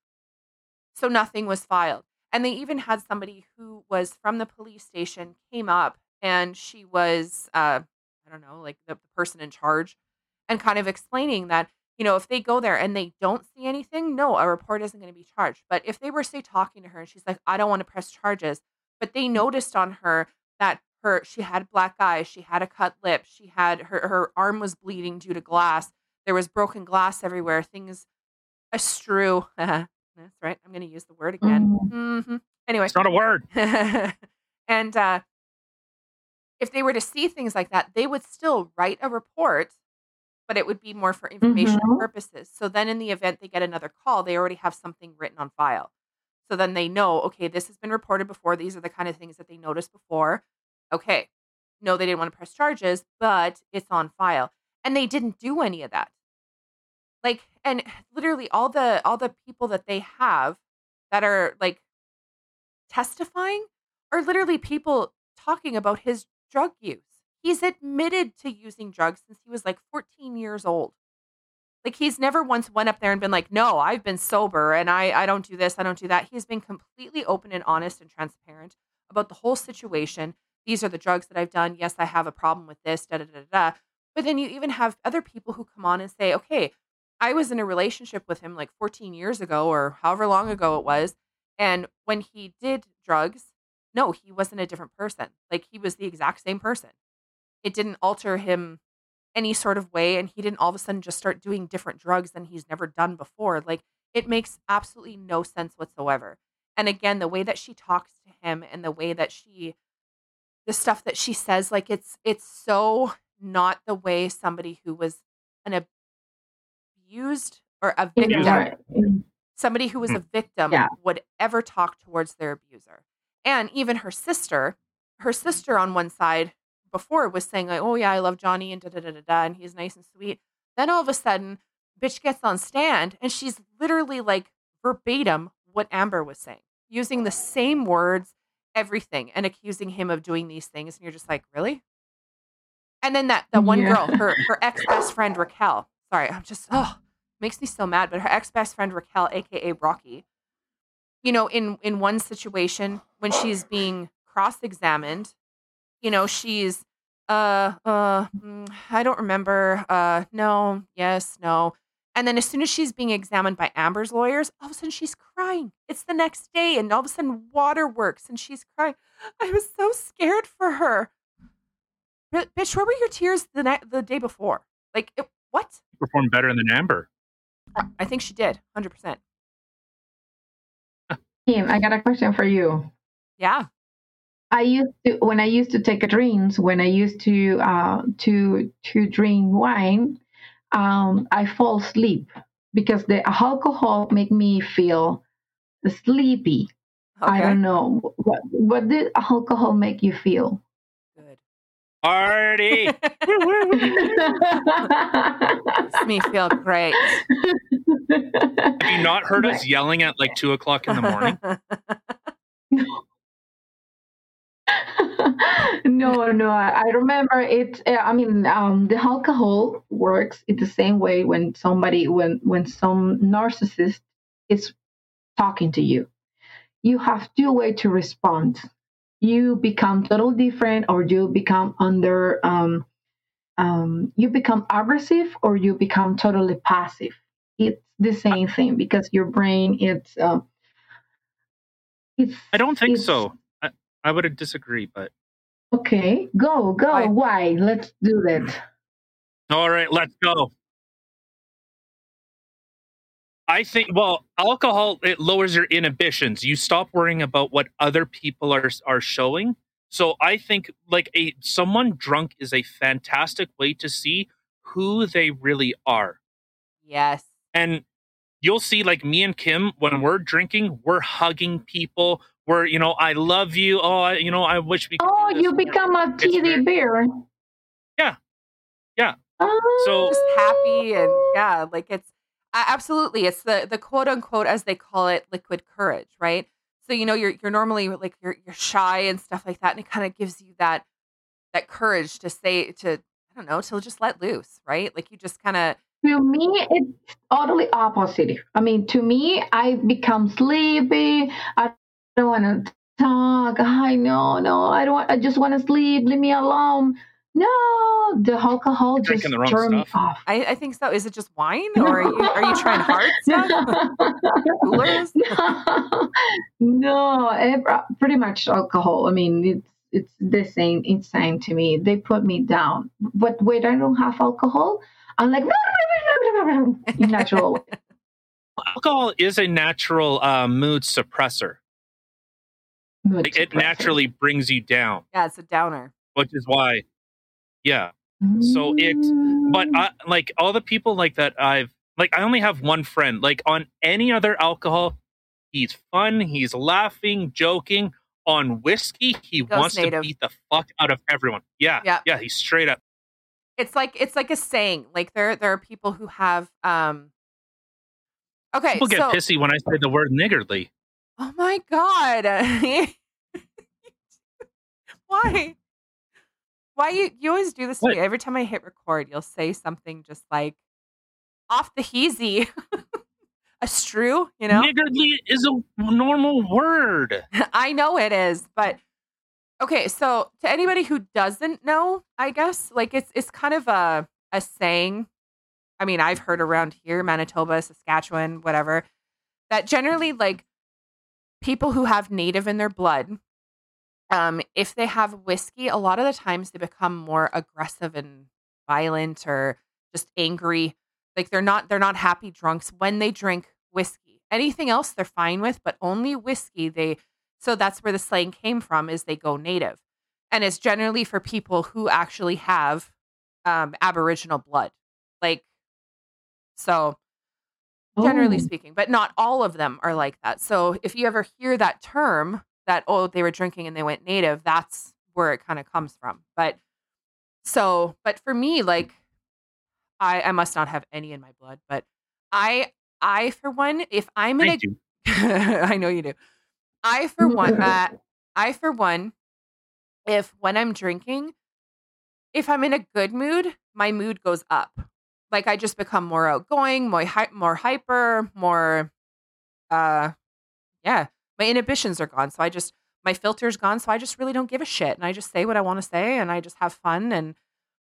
A: So nothing was filed. And they even had somebody who was from the police station came up and she was uh I don't know, like the, the person in charge and kind of explaining that you know, if they go there and they don't see anything, no, a report isn't going to be charged. But if they were, say, talking to her and she's like, I don't want to press charges, but they noticed on her that her she had black eyes, she had a cut lip, she had her her arm was bleeding due to glass, there was broken glass everywhere, things astrew. That's right. I'm going to use the word again. hmm Anyway,
C: It's not a word.
A: and uh, if they were to see things like that, they would still write a report, but it would be more for information
B: Mhm.
A: purposes. So then, in the event they get another call, they already have something written on file. So then they know, okay, this has been reported before. These are the kind of things that they noticed before. Okay, no, they didn't want to press charges, but it's on file, and they didn't do any of that. Like, and literally all the all the people that they have that are like testifying are literally people talking about his drug use. He's admitted to using drugs since he was like 14 years old. Like he's never once went up there and been like, "No, I've been sober and I I don't do this, I don't do that." He's been completely open and honest and transparent about the whole situation. These are the drugs that I've done. Yes, I have a problem with this, da da da da. But then you even have other people who come on and say, "Okay, I was in a relationship with him like 14 years ago or however long ago it was, and when he did drugs, no, he wasn't a different person. Like he was the exact same person. It didn't alter him any sort of way and he didn't all of a sudden just start doing different drugs than he's never done before. Like it makes absolutely no sense whatsoever. And again, the way that she talks to him and the way that she the stuff that she says like it's it's so not the way somebody who was an abused or a victim
B: Yeah.
A: somebody who was a victim
B: Yeah.
A: would ever talk towards their abuser. And even her sister, her sister on one side before was saying like, "Oh yeah, I love Johnny and da da da da da, and he's nice and sweet." Then all of a sudden, bitch gets on stand and she's literally like verbatim what Amber was saying, using the same words, everything, and accusing him of doing these things. And you're just like, really? And then that that one
B: Yeah.
A: girl, her her ex best friend Raquel. Sorry, I'm just oh makes me so mad. But her ex best friend Raquel, aka Rocky, you know, in in one situation when she's being cross examined, you know, she's uh uh mm, I don't remember. Uh no, yes, no. And then as soon as she's being examined by Amber's lawyers, all of a sudden she's crying. It's the next day, and all of a sudden water works, and she's crying. I was so scared for her. Bi- Bitch, where were your tears the night, the day before? Like, it, what?
C: Performed better than Amber.
A: I think she did, hundred percent.
B: Kim, I got a question for you.
A: Yeah.
B: I used to when I used to take a drinks, when I used to uh, to to drink wine, um, I fall asleep because the alcohol make me feel sleepy. I don't know what what did alcohol make you feel.
A: Good.
C: Party.
A: Makes me feel great.
C: Have you not heard us yelling at like two o'clock in the morning?
B: no, no. I I remember it. uh, I mean, um, the alcohol works in the same way when somebody, when when some narcissist is talking to you. You have two way to respond. You become totally different, or you become under. Um, um, you become aggressive, or you become totally passive. It's the same thing because your brain. It's. Uh, it's.
C: I don't think so. I, I would disagree, but
B: Okay, go, go.
A: Why?
B: Why? Let's do that.
C: all right, let's go. I think well, alcohol it lowers your inhibitions. You stop worrying about what other people are are showing. So I think like a someone drunk is a fantastic way to see who they really are.
A: yes.
C: and you'll see like me and Kim when we're drinking, we're hugging people. We're you know, I love you. Oh, I, you know, I wish we. Could
B: Oh, you become a
C: It's
B: teddy bear.
C: Yeah. Yeah.
B: Oh.
C: So-
A: just happy and yeah like it's absolutely it's the the quote unquote as they call it liquid courage right so you know you're you're normally like you're you're shy and stuff like that and it kind of gives you that that courage to say to i don't know to just let loose right like you just kind of
B: to me, it's totally opposite. I mean, to me, I become sleepy. I don't want to talk. I no, no. I don't. want- I just want to sleep. Leave me alone. No, the alcohol
C: You're
B: just
C: drinking the wrong
B: turned me off.
A: I, I think so is it just wine or are you are you trying hard stuff coolers
B: no, ev- pretty much alcohol. I mean, it's it's the same. Insane to me. They put me down. But when I don't have alcohol, I'm like natural.
C: Alcohol is a natural uh, mood suppressor.
B: Mood
C: Like, it naturally brings you down,
A: yeah it's a downer
C: which is why. Yeah, so it- but
B: Mm.
C: I, like all the people like that I've like I only have one friend. Like on any other alcohol, he's fun, he's laughing, joking. On whiskey, he
A: Goes
C: wants
A: native.
C: to beat the fuck out of everyone. Yeah,
A: Yeah.
C: yeah, he's straight up.
A: it's like it's like a saying like there there are people who have um okay
C: People get
A: so
C: pissy when I say the word niggardly.
A: Oh my god why why you you always do this to
C: What?
A: me every time i hit record you'll say something just like off the heezy a strew you know
C: Niggardly is a normal word.
A: I know it is, but okay. So to anybody who doesn't know, I guess like it's it's kind of a a saying. I mean, I've heard around here, Manitoba, Saskatchewan, whatever, that generally like people who have native in their blood, um, if they have whiskey, a lot of the times they become more aggressive and violent or just angry. Like they're not they're not happy drunks when they drink whiskey. Anything else they're fine with, but only whiskey they so that's where the slang came from is they go native. And it's generally for people who actually have um aboriginal blood. Like so generally
B: Oh.
A: speaking, but not all of them are like that. So if you ever hear that term that oh they were drinking and they went native, that's where it kind of comes from. But so, but for me, like I I must not have any in my blood, but I I for one, if I'm in
C: I
A: a. I know you do. I for one, uh, I for one, if when I'm drinking, if I'm in a good mood, my mood goes up. Like I just become more outgoing, more hy- more hyper, more, uh, yeah. My inhibitions are gone, so I just my filter's gone, so I just really don't give a shit, and I just say what I want to say, and I just have fun. And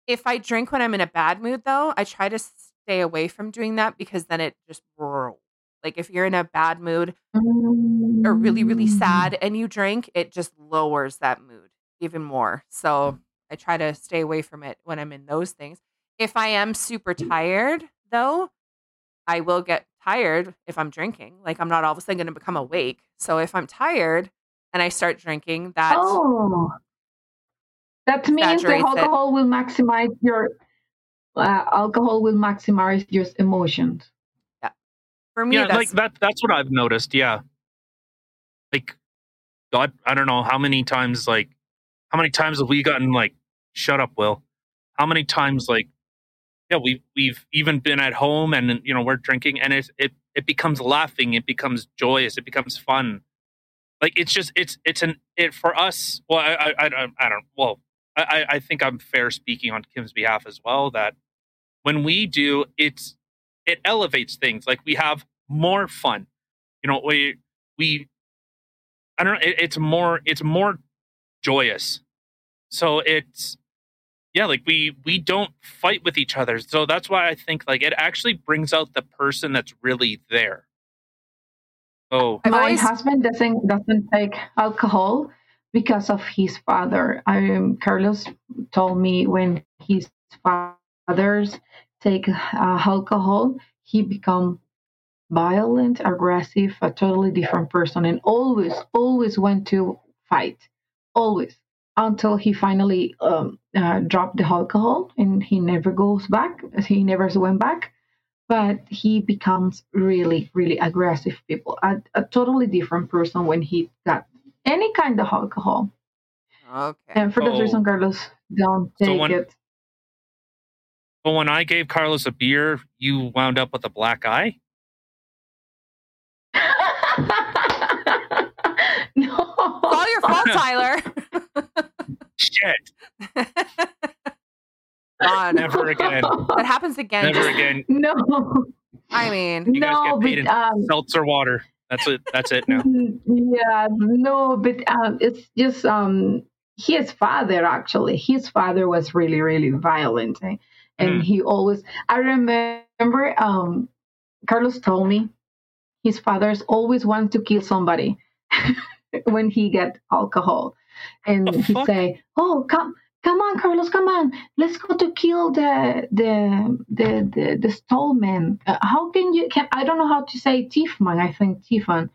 A: if I drink when I'm in a bad mood, though, I try to stay away from doing that because then it just like if you're in a bad mood or really really
B: Mm.
A: sad and you drink it just lowers that mood even more so i try to stay away from it when i'm in those things if i am super tired though i will get tired if i'm drinking like i'm not all of a sudden going to become awake so if i'm tired and i start drinking that
B: Oh, that means the
A: Exaggerates it.
B: alcohol will maximize your uh, alcohol will maximize your emotions.
A: Yeah, for me
C: yeah,
A: that's
C: like that. That's what I've noticed. Yeah, like God, I don't know how many times. Like, how many times have we gotten like shut up, Will. How many times, like, yeah, we've we've even been at home and you know we're drinking, and it it it becomes laughing, it becomes joyous, it becomes fun. Like it's just it's it's an it for us. Well, I I, I, I don't. Well, I I think I'm fair speaking on Kim's behalf as well. That when we do, it's it elevates things. Like we have more fun. You know, we we I don't know. It, it's more it's more joyous. So it's yeah, like we we don't fight with each other. So that's why I think like it actually brings out the person that's really there. Oh,
B: my
A: always-
B: husband doesn't doesn't take alcohol because of his father. I um, Carlos told me when his fathers take uh, alcohol, he become violent, aggressive, a totally different person, and always always went to fight, always until he finally um, uh, dropped the alcohol and he never goes back. He never went back but he becomes really, really aggressive people. A, a totally different person when he got any kind of alcohol.
A: Okay.
B: And for that
C: Oh.
B: reason, Carlos, don't
C: So
B: take
C: when-
B: it.
C: but when I gave Carlos a beer, you wound up with a black eye.
B: no.
A: It's all your fault, Tyler.
C: Shit,
A: God,
C: never again,
A: that happens again.
C: never again.
B: No.
A: I mean,
C: You guys
B: no,
C: get paid
B: but
C: in
B: um,
C: seltzer water. That's it. That's it now.
B: yeah, no, but um, it's just um, his father actually. His father was really, really violent, eh? and
C: Mm.
B: he always. I remember um, Carlos told me his father's always want to kill somebody when he get alcohol, and
C: The
B: he
C: fuck?
B: say, "Oh, come." Come on, Carlos. Come on. Let's go to kill the the the the, the stallman. Uh, how can you? Can I don't know how to say Tiefman. I think Tiefman.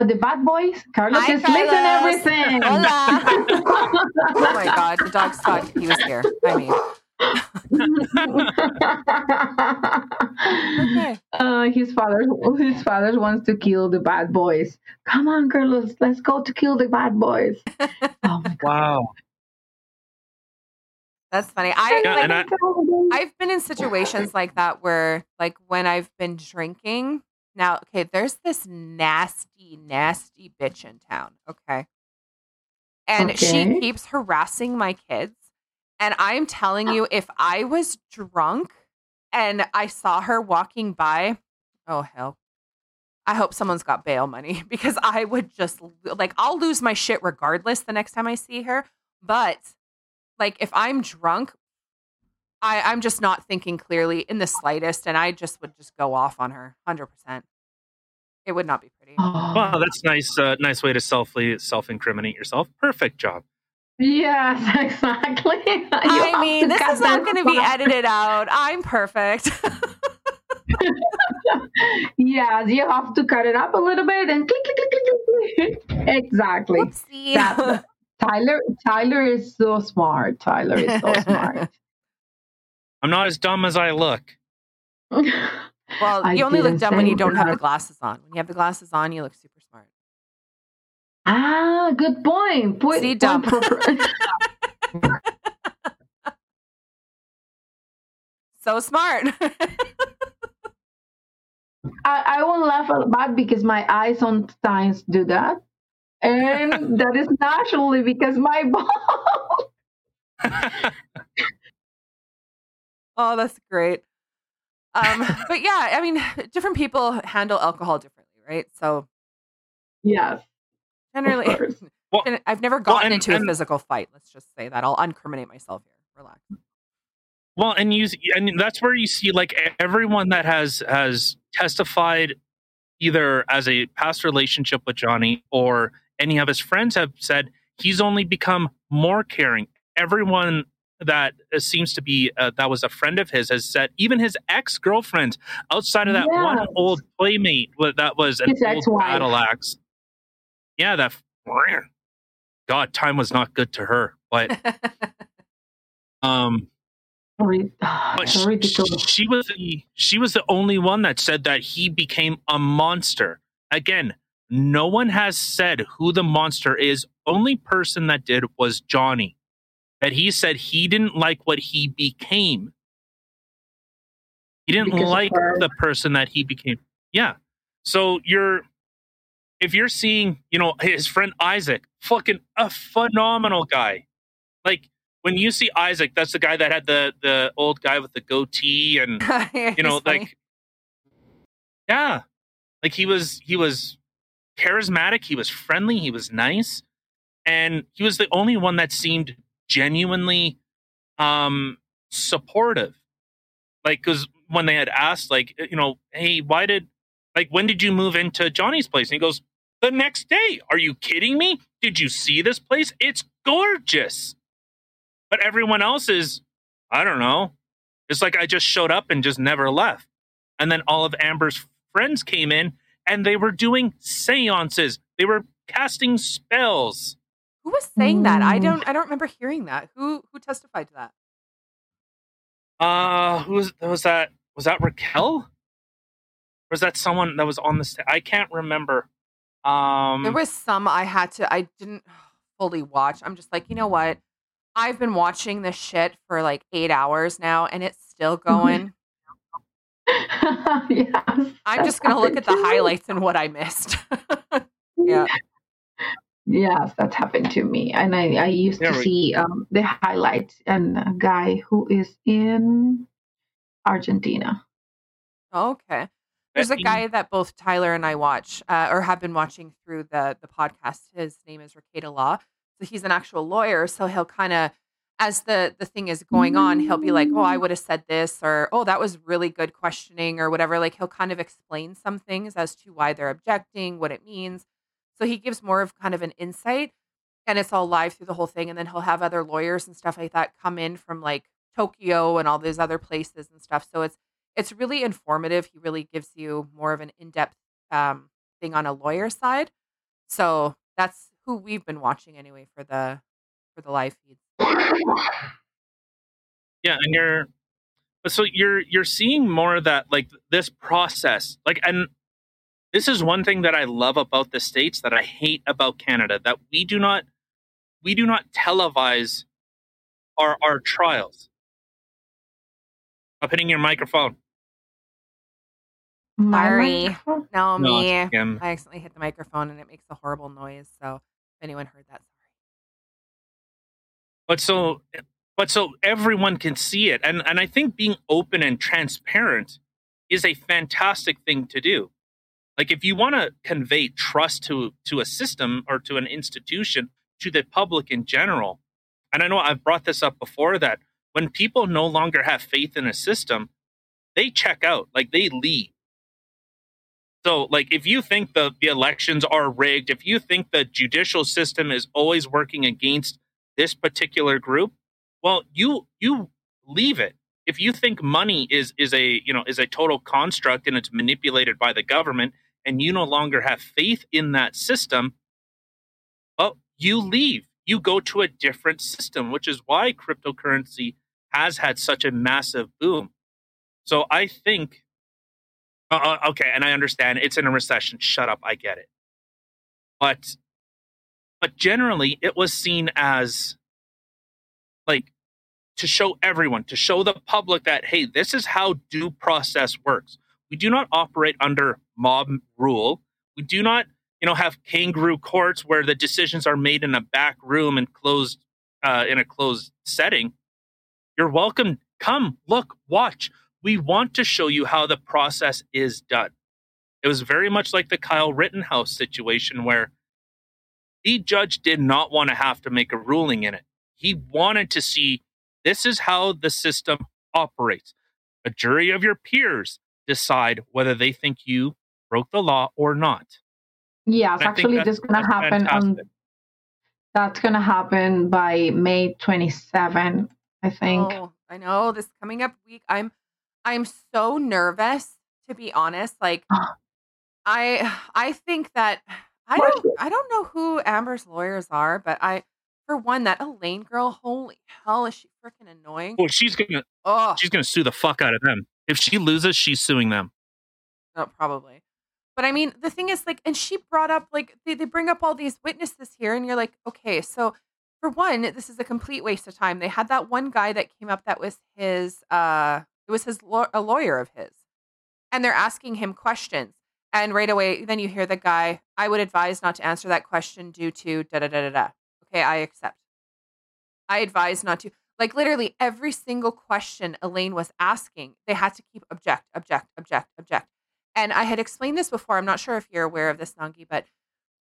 B: The bad boys. Carlos
A: Hi,
B: is listen
A: Carlos.
B: everything.
A: Hola. oh my God, the dog's thought he was here. I mean, okay.
B: uh, his father, his father wants to kill the bad boys. Come on, Carlos, let's go to kill the bad boys. Oh my god!
C: Wow.
A: That's funny. I,
C: yeah,
A: like,
C: I
A: I've been in situations like that where, like, when I've been drinking. Now, okay, there's this nasty, nasty bitch in town. Okay. And she keeps harassing my kids. And I'm telling you, if I was drunk and I saw her walking by, oh, hell. I hope someone's got bail money because I would just, like, I'll lose my shit regardless the next time I see her. But, like, if I'm drunk, I, I'm just not thinking clearly in the slightest, and I just would just go off on her, hundred percent. It would not be pretty.
B: Oh,
C: Wow, that's nice. Uh, nice way to self self incriminate yourself. Perfect job.
B: Yes, exactly. You
A: I mean,
B: to
A: this is not going to be edited out. I'm perfect.
B: Yes, you have to cut it up a little bit and click, click, click, click, click. exactly.
A: Whoopsie.
B: That- Tyler, Tyler is so smart. Tyler is so smart.
C: I'm not as dumb as I look.
A: well,
B: I
A: you only look dumb when you don't have the glasses on. When you have the glasses on, you look super smart.
B: Ah, good point. Put,
A: See,
B: point
A: dumb. So smart.
B: I, I won't laugh a lot because my eyes sometimes do that. And that is naturally because my ball.
A: oh, that's great. Um, but yeah, I mean, different people handle alcohol differently, right? So
B: yes, of
A: generally.
C: Well-
A: I've never gotten
C: and-
A: into a physical fight. Let's just say that I'll uncriminate myself here. Relax.
C: Well, and you and that's where you see like everyone that has has testified either as a past relationship with Johnny or any of his friends have said he's only become more caring. Everyone that uh, seems to be uh, that was a friend of his has said even his ex girlfriend outside of that one old playmate that was an
B: His
C: old
B: ex-wife.
C: battle axe. Yeah, that. God, time was not good to her, but um.
B: Ri-
C: But
B: so
C: she, she was the she was the only one that said that he became a monster. Again, no one has said who the monster is. Only person that did was Johnny. that he said he didn't like what he became. He didn't
B: Because
C: like the person that he became. Yeah. So you're if you're seeing, you know, his friend Isaac, fucking a phenomenal guy. Like when you see Isaac, that's the guy that had the the old guy with the goatee and you know, like yeah. Like he was he was charismatic, he was friendly, he was nice, and he was the only one that seemed genuinely um supportive. Like cuz when they had asked like you know, hey, why did like when did you move into Johnny's place? And he goes, "The next day." Are you kidding me? Did you see this place? It's gorgeous. But everyone else is I don't know. It's like I just showed up and just never left. And then all of Amber's friends came in and they were doing seances. They were casting spells.
A: who was saying that? I don't I don't remember hearing that. Who who testified to that?
C: Uh who was was that was that Raquel? Or was that someone that was on the sta- I can't remember. Um
A: There was some I had to I didn't fully watch. I'm just like, you know what? I've been watching this shit for like eight hours now and it's still going.
B: yeah,
A: I'm just gonna look at the
B: to me.
A: highlights and what I missed. Yeah.
B: Yes, that's happened to me. And I, I used
C: There
B: to
C: we-
B: see um, the highlights and a guy who is in Argentina.
A: okay. There's a guy that both Tyler and I watch uh, or have been watching through the the podcast. His name is Rekieta Law. So he's an actual lawyer. So he'll kind of, as the the thing is going on, he'll be like, "Oh, I would have said this," or "Oh, that was really good questioning," or whatever. Like he'll kind of explain some things as to why they're objecting, what it means. So he gives more of kind of an insight, and it's all live through the whole thing. And then he'll have other lawyers and stuff like that come in from like Tokyo and all these other places and stuff. So it's it's really informative. He really gives you more of an in depth um, thing on a lawyer side. So that's who we've been watching anyway for the for the live feeds.
C: yeah and you're so you're you're seeing more of that like this process like and this is one thing that i love about the states that i hate about canada that we do not we do not televise our our trials up hitting your microphone
B: My
A: Sorry.
B: microphone?
A: No,
C: No,
A: me. I accidentally hit the microphone and it makes a horrible noise. So if anyone heard that, sorry.
C: but so but so everyone can see it and and i think being open and transparent is a fantastic thing to do like if you want to convey trust to to a system or to an institution to the public in general and i know i've brought this up before that when people no longer have faith in a system they check out like they leave. So like if you think the the elections are rigged if you think the judicial system is always working against this particular group well you you leave it. If you think money is is a you know is a total construct and it's manipulated by the government and you no longer have faith in that system well you leave you go to a different system which is why cryptocurrency has had such a massive boom. So i think uh, uh, okay and i understand it's in a recession. Shut up. I get it. But but generally it was seen as like to show everyone to show the public that hey this is how due process works. We do not operate under mob rule. We do not you know have kangaroo courts where the decisions are made in a back room and closed uh, in a closed setting you're welcome come look watch we want to show you how the process is done it was very much like the kyle rittenhouse situation where the judge did not want to have to make a ruling in it he wanted to see this is how the system operates. A jury of your peers decide whether they think you broke the law or not.
B: Yes,
C: And I think
B: actually,
C: that's-
B: this is gonna
C: that's
B: happen on. That's gonna happen by May 27, I think.
A: Oh, I know this coming up week. I'm I'm so nervous to be honest. Like I I think that I don't I don't know who Amber's lawyers are, but I for one that Elaine girl, holy hell, is she freaking annoying?
C: Well, she's gonna
A: Oh,
C: she's gonna sue the fuck out of them. If she loses, she's suing them.
A: no, probably. But I mean, the thing is, like, and she brought up, like, they, they bring up all these witnesses here, and you're like, okay, so for one, this is a complete waste of time. They had that one guy that came up that was his uh it was his a lawyer of his. And they're asking him questions. And right away then you hear the guy, I would advise not to answer that question due to da da da da da. Okay, I accept. I advise not to. Like literally every single question Elaine was asking, they had to keep object, object, object, object. And I had explained this before. I'm not sure if you're aware of this, Nanyi, but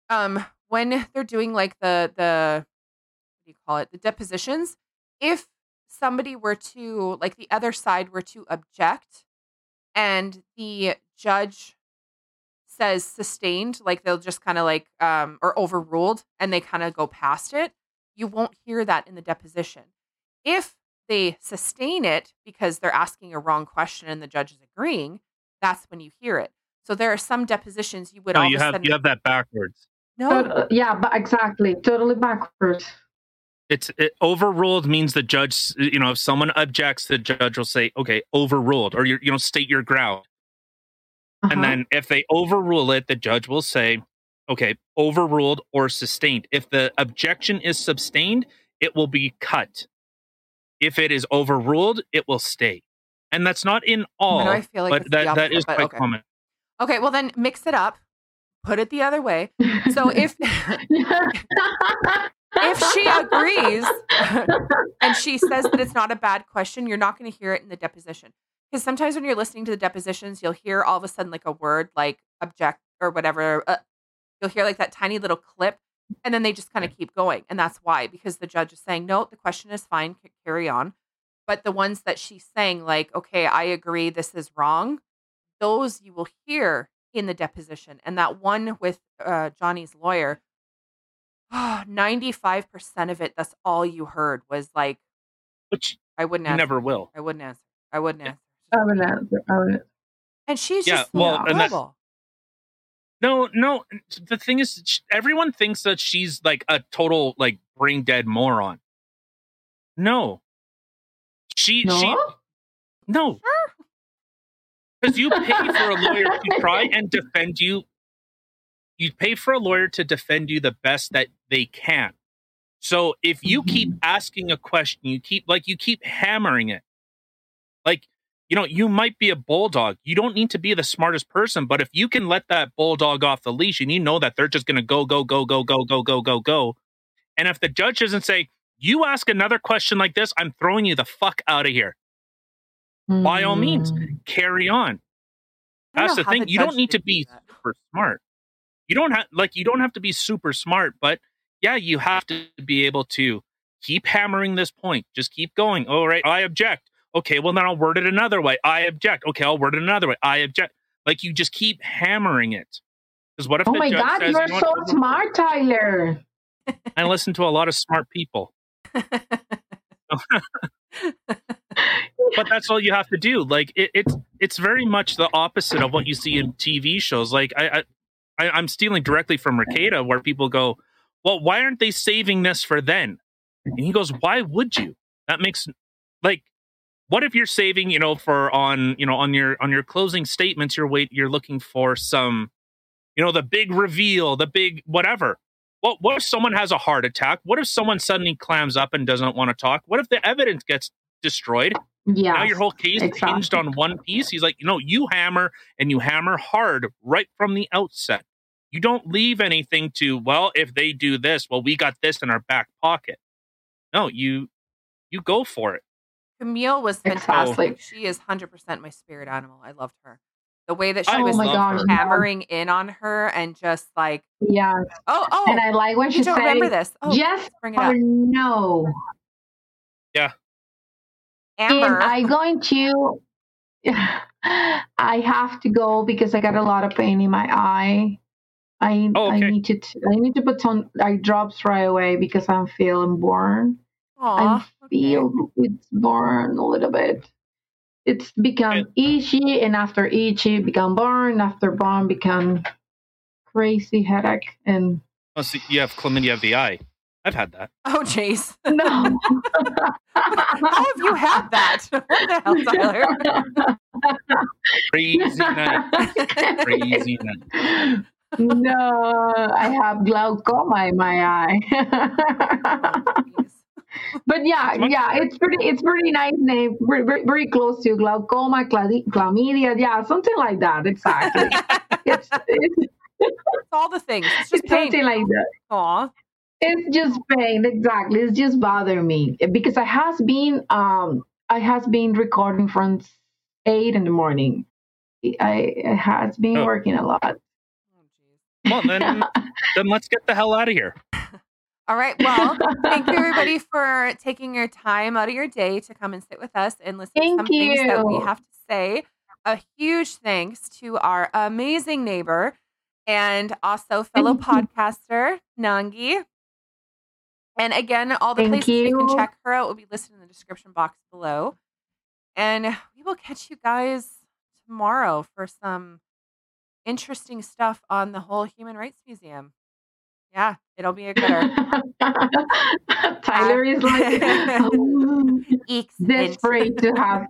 A: um, when they're doing like the the what do you call it, the depositions, if somebody were to like the other side were to object, and the judge says sustained, like they'll just kind of like um or overruled, and they kind of go past it, you won't hear that in the deposition. If they sustain it because they're asking a wrong question and the judge is agreeing, that's when you hear it. So there are some depositions you would
C: No,
A: all
C: you
A: of a
C: have
A: sudden
C: you have that backwards.
A: no.
B: Tot- yeah, but exactly, totally backwards.
C: It's it, overruled means the judge. You know, if someone objects, the judge will say, "Okay, overruled," or you you know, state your ground. And
B: Uh-huh.
C: then if they overrule it, the judge will say, "Okay, overruled or sustained." If the objection is sustained, it will be cut. If it is overruled, it will stay. And that's not in all,
A: Why do I feel like
C: but that, that
A: opposite,
C: is
A: but
C: quite
A: okay.
C: common.
A: Okay, well then mix it up. Put it the other way. So if if she agrees and she says that it's not a bad question, you're not going to hear it in the deposition. Because sometimes when you're listening to the depositions, you'll hear all of a sudden like a word like object or whatever. Uh, you'll hear like that tiny little clip, and then they just kind of keep going. And that's why, because the judge is saying, no, the question is fine, carry on. But the ones that she's saying, like, okay, I agree, this is wrong, those you will hear in the deposition. And that one with uh, Johnny's lawyer, 95% of it, that's all you heard was like,
C: Which
A: I wouldn't answer.
C: never will.
A: I wouldn't answer. I wouldn't
C: Yeah.
A: answer.
B: I wouldn't answer. I would answer.
A: And she's
C: Yeah,
A: just
C: well, and that's-
A: horrible.
C: No, no. The thing is, everyone thinks that she's like a total like brain dead moron. No, she
B: No?
C: she no. Because you pay for a lawyer to try and defend you. You pay for a lawyer to defend you the best that they can. So if you keep mm-hmm. asking a question, you keep like you keep hammering it. Like, you know, you might be a bulldog. You don't need to be the smartest person, but if you can let that bulldog off the leash and you know that they're just going to go go go go go go go go go. And if the judge doesn't say, "You ask another question like this, I'm throwing you the fuck out of here." By all means.
B: Mm.
C: Carry on. That's the thing. You don't need to be
A: that.
C: super smart. You don't have like you don't have to be super smart, but yeah, you have to be able to keep hammering this point. Just keep going. All right, I object. Okay, well then I'll word it another way. I object. Okay, I'll word it another way. I object. Like you just keep hammering it. Because what if
B: Oh my God,
C: says,
B: you're
C: you know
B: so smart, Tyler.
C: I listen to a lot of smart people. but that's all you have to do. Like it, it's it's very much the opposite of what you see in TV shows. Like I, I I'm stealing directly from Rekieta, where people go, "Well, why aren't they saving this for then?" And he goes, "Why would you? That makes like." What if you're saving, you know, for on, you know, on your on your closing statements, you're wait, you're looking for some, you know, the big reveal, the big whatever. What what if someone has a heart attack? What if someone suddenly clams up and doesn't want to talk? What if the evidence gets destroyed?
B: Yeah.
C: now your whole case
B: exactly.
C: hinged on one piece. He's like, you know, you hammer and you hammer hard right from the outset. You don't leave anything to, well, if they do this, well, we got this in our back pocket. No, you you go for it.
A: Camille was
B: Exactly.
A: fantastic. She is 100% my spirit animal. I loved her. The way that she
C: I
A: was
B: oh my
C: love
B: gosh.
C: her.
A: hammering in on her and just like,
B: Yeah.
A: oh, oh,
B: And I like when she
A: don't
B: said,
A: remember this. Oh,
B: yes
A: bring it
B: or
A: up.
B: no.
A: Amber.
B: And I'm going to, I have to go because I got a lot of pain in my eye. I
C: Oh, okay.
B: I need to t- I need to put on eye drops right away because I'm feeling burn.
A: Aw,
B: I feel it's burn a little bit. It's become itchy, and after itchy, become burn. After burn, become crazy headache. And
C: Oh, so you have chlamydia of the eye. I've had that.
A: Oh, jeez.
B: no,
A: How have you had that? What the hell, Tyler?
C: Crazy night. Crazy night.
B: no, I have glaucoma in my eye.
A: Jeez.
B: but yeah,
C: It's
B: yeah, it's pretty, it's pretty nice name, very, very, very close to glaucoma, chla- chlamydia, yeah, something like that. Exactly. it's, it's,
A: It's all the things. It's just
B: it's something
A: pain.
B: like that.
A: Aw.
B: It's just pain, exactly. It's just bothering me because I has been, um, I has been recording from eight in the morning. I, I has been
C: Oh.
B: working a lot.
A: Oh, jeez.
C: Well, then, then let's get the hell out of here.
A: All right. Well, thank you everybody for taking your time out of your day to come and sit with us and listen
B: Thank
A: to some things that we have to say. A huge thanks to our amazing neighbor and also fellow
B: Thank you.
A: podcaster, Nanyi. And again, all the
B: Thank
A: places you. can check her out will be listed in the description box below. And we will catch you guys tomorrow for some interesting stuff on the whole Human Rights Museum. Yeah, it'll be a gooder.
B: Tyler is like
A: Eeks
B: desperate to have.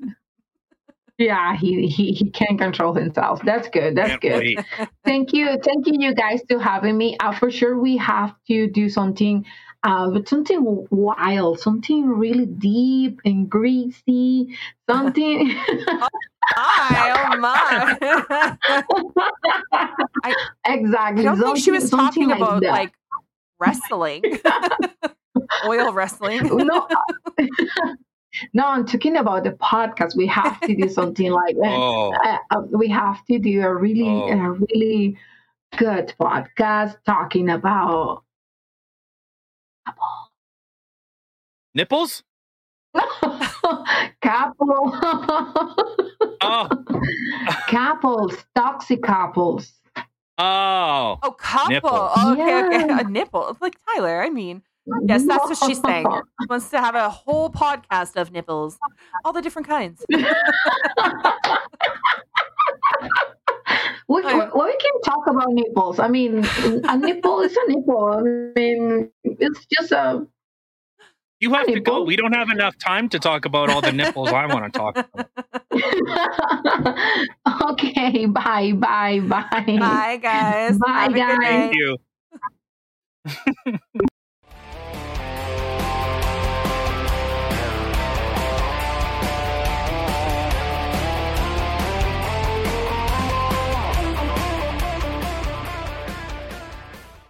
B: Yeah, he, he he can't control himself. That's good. That's
C: Can't
B: good.
C: wait.
B: Thank you, thank you, you guys, to having me. Uh, for sure, we have to do something, uh, but something wild, something really deep and greasy, something.
A: Hi, oh my.
B: exactly.
A: I don't think she was talking
B: something
A: about
B: that.
A: like wrestling, oil wrestling.
B: no, no, I'm talking about the podcast. We have to do something like that.
C: Oh,
B: uh, uh, we have to do a really,
C: Oh.
B: a really good podcast talking about
C: nipples?
B: couple,
C: Oh,
B: couples, toxic couples.
C: oh.
A: Oh, couple.
C: Nipple.
A: Oh, okay, okay. A nipple. Like Tyler, I mean. Yes, that's what she's saying. She wants to have a whole podcast of nipples, all the different kinds.
B: we, we, we can talk about nipples. I mean, a nipple is a nipple. I mean, it's just a.
C: You have to go. We don't have enough time to talk about all the nipples I want to talk about.
B: okay, bye, bye, bye.
A: Bye, guys.
B: Bye,
A: Have
B: guys.
C: Thank you.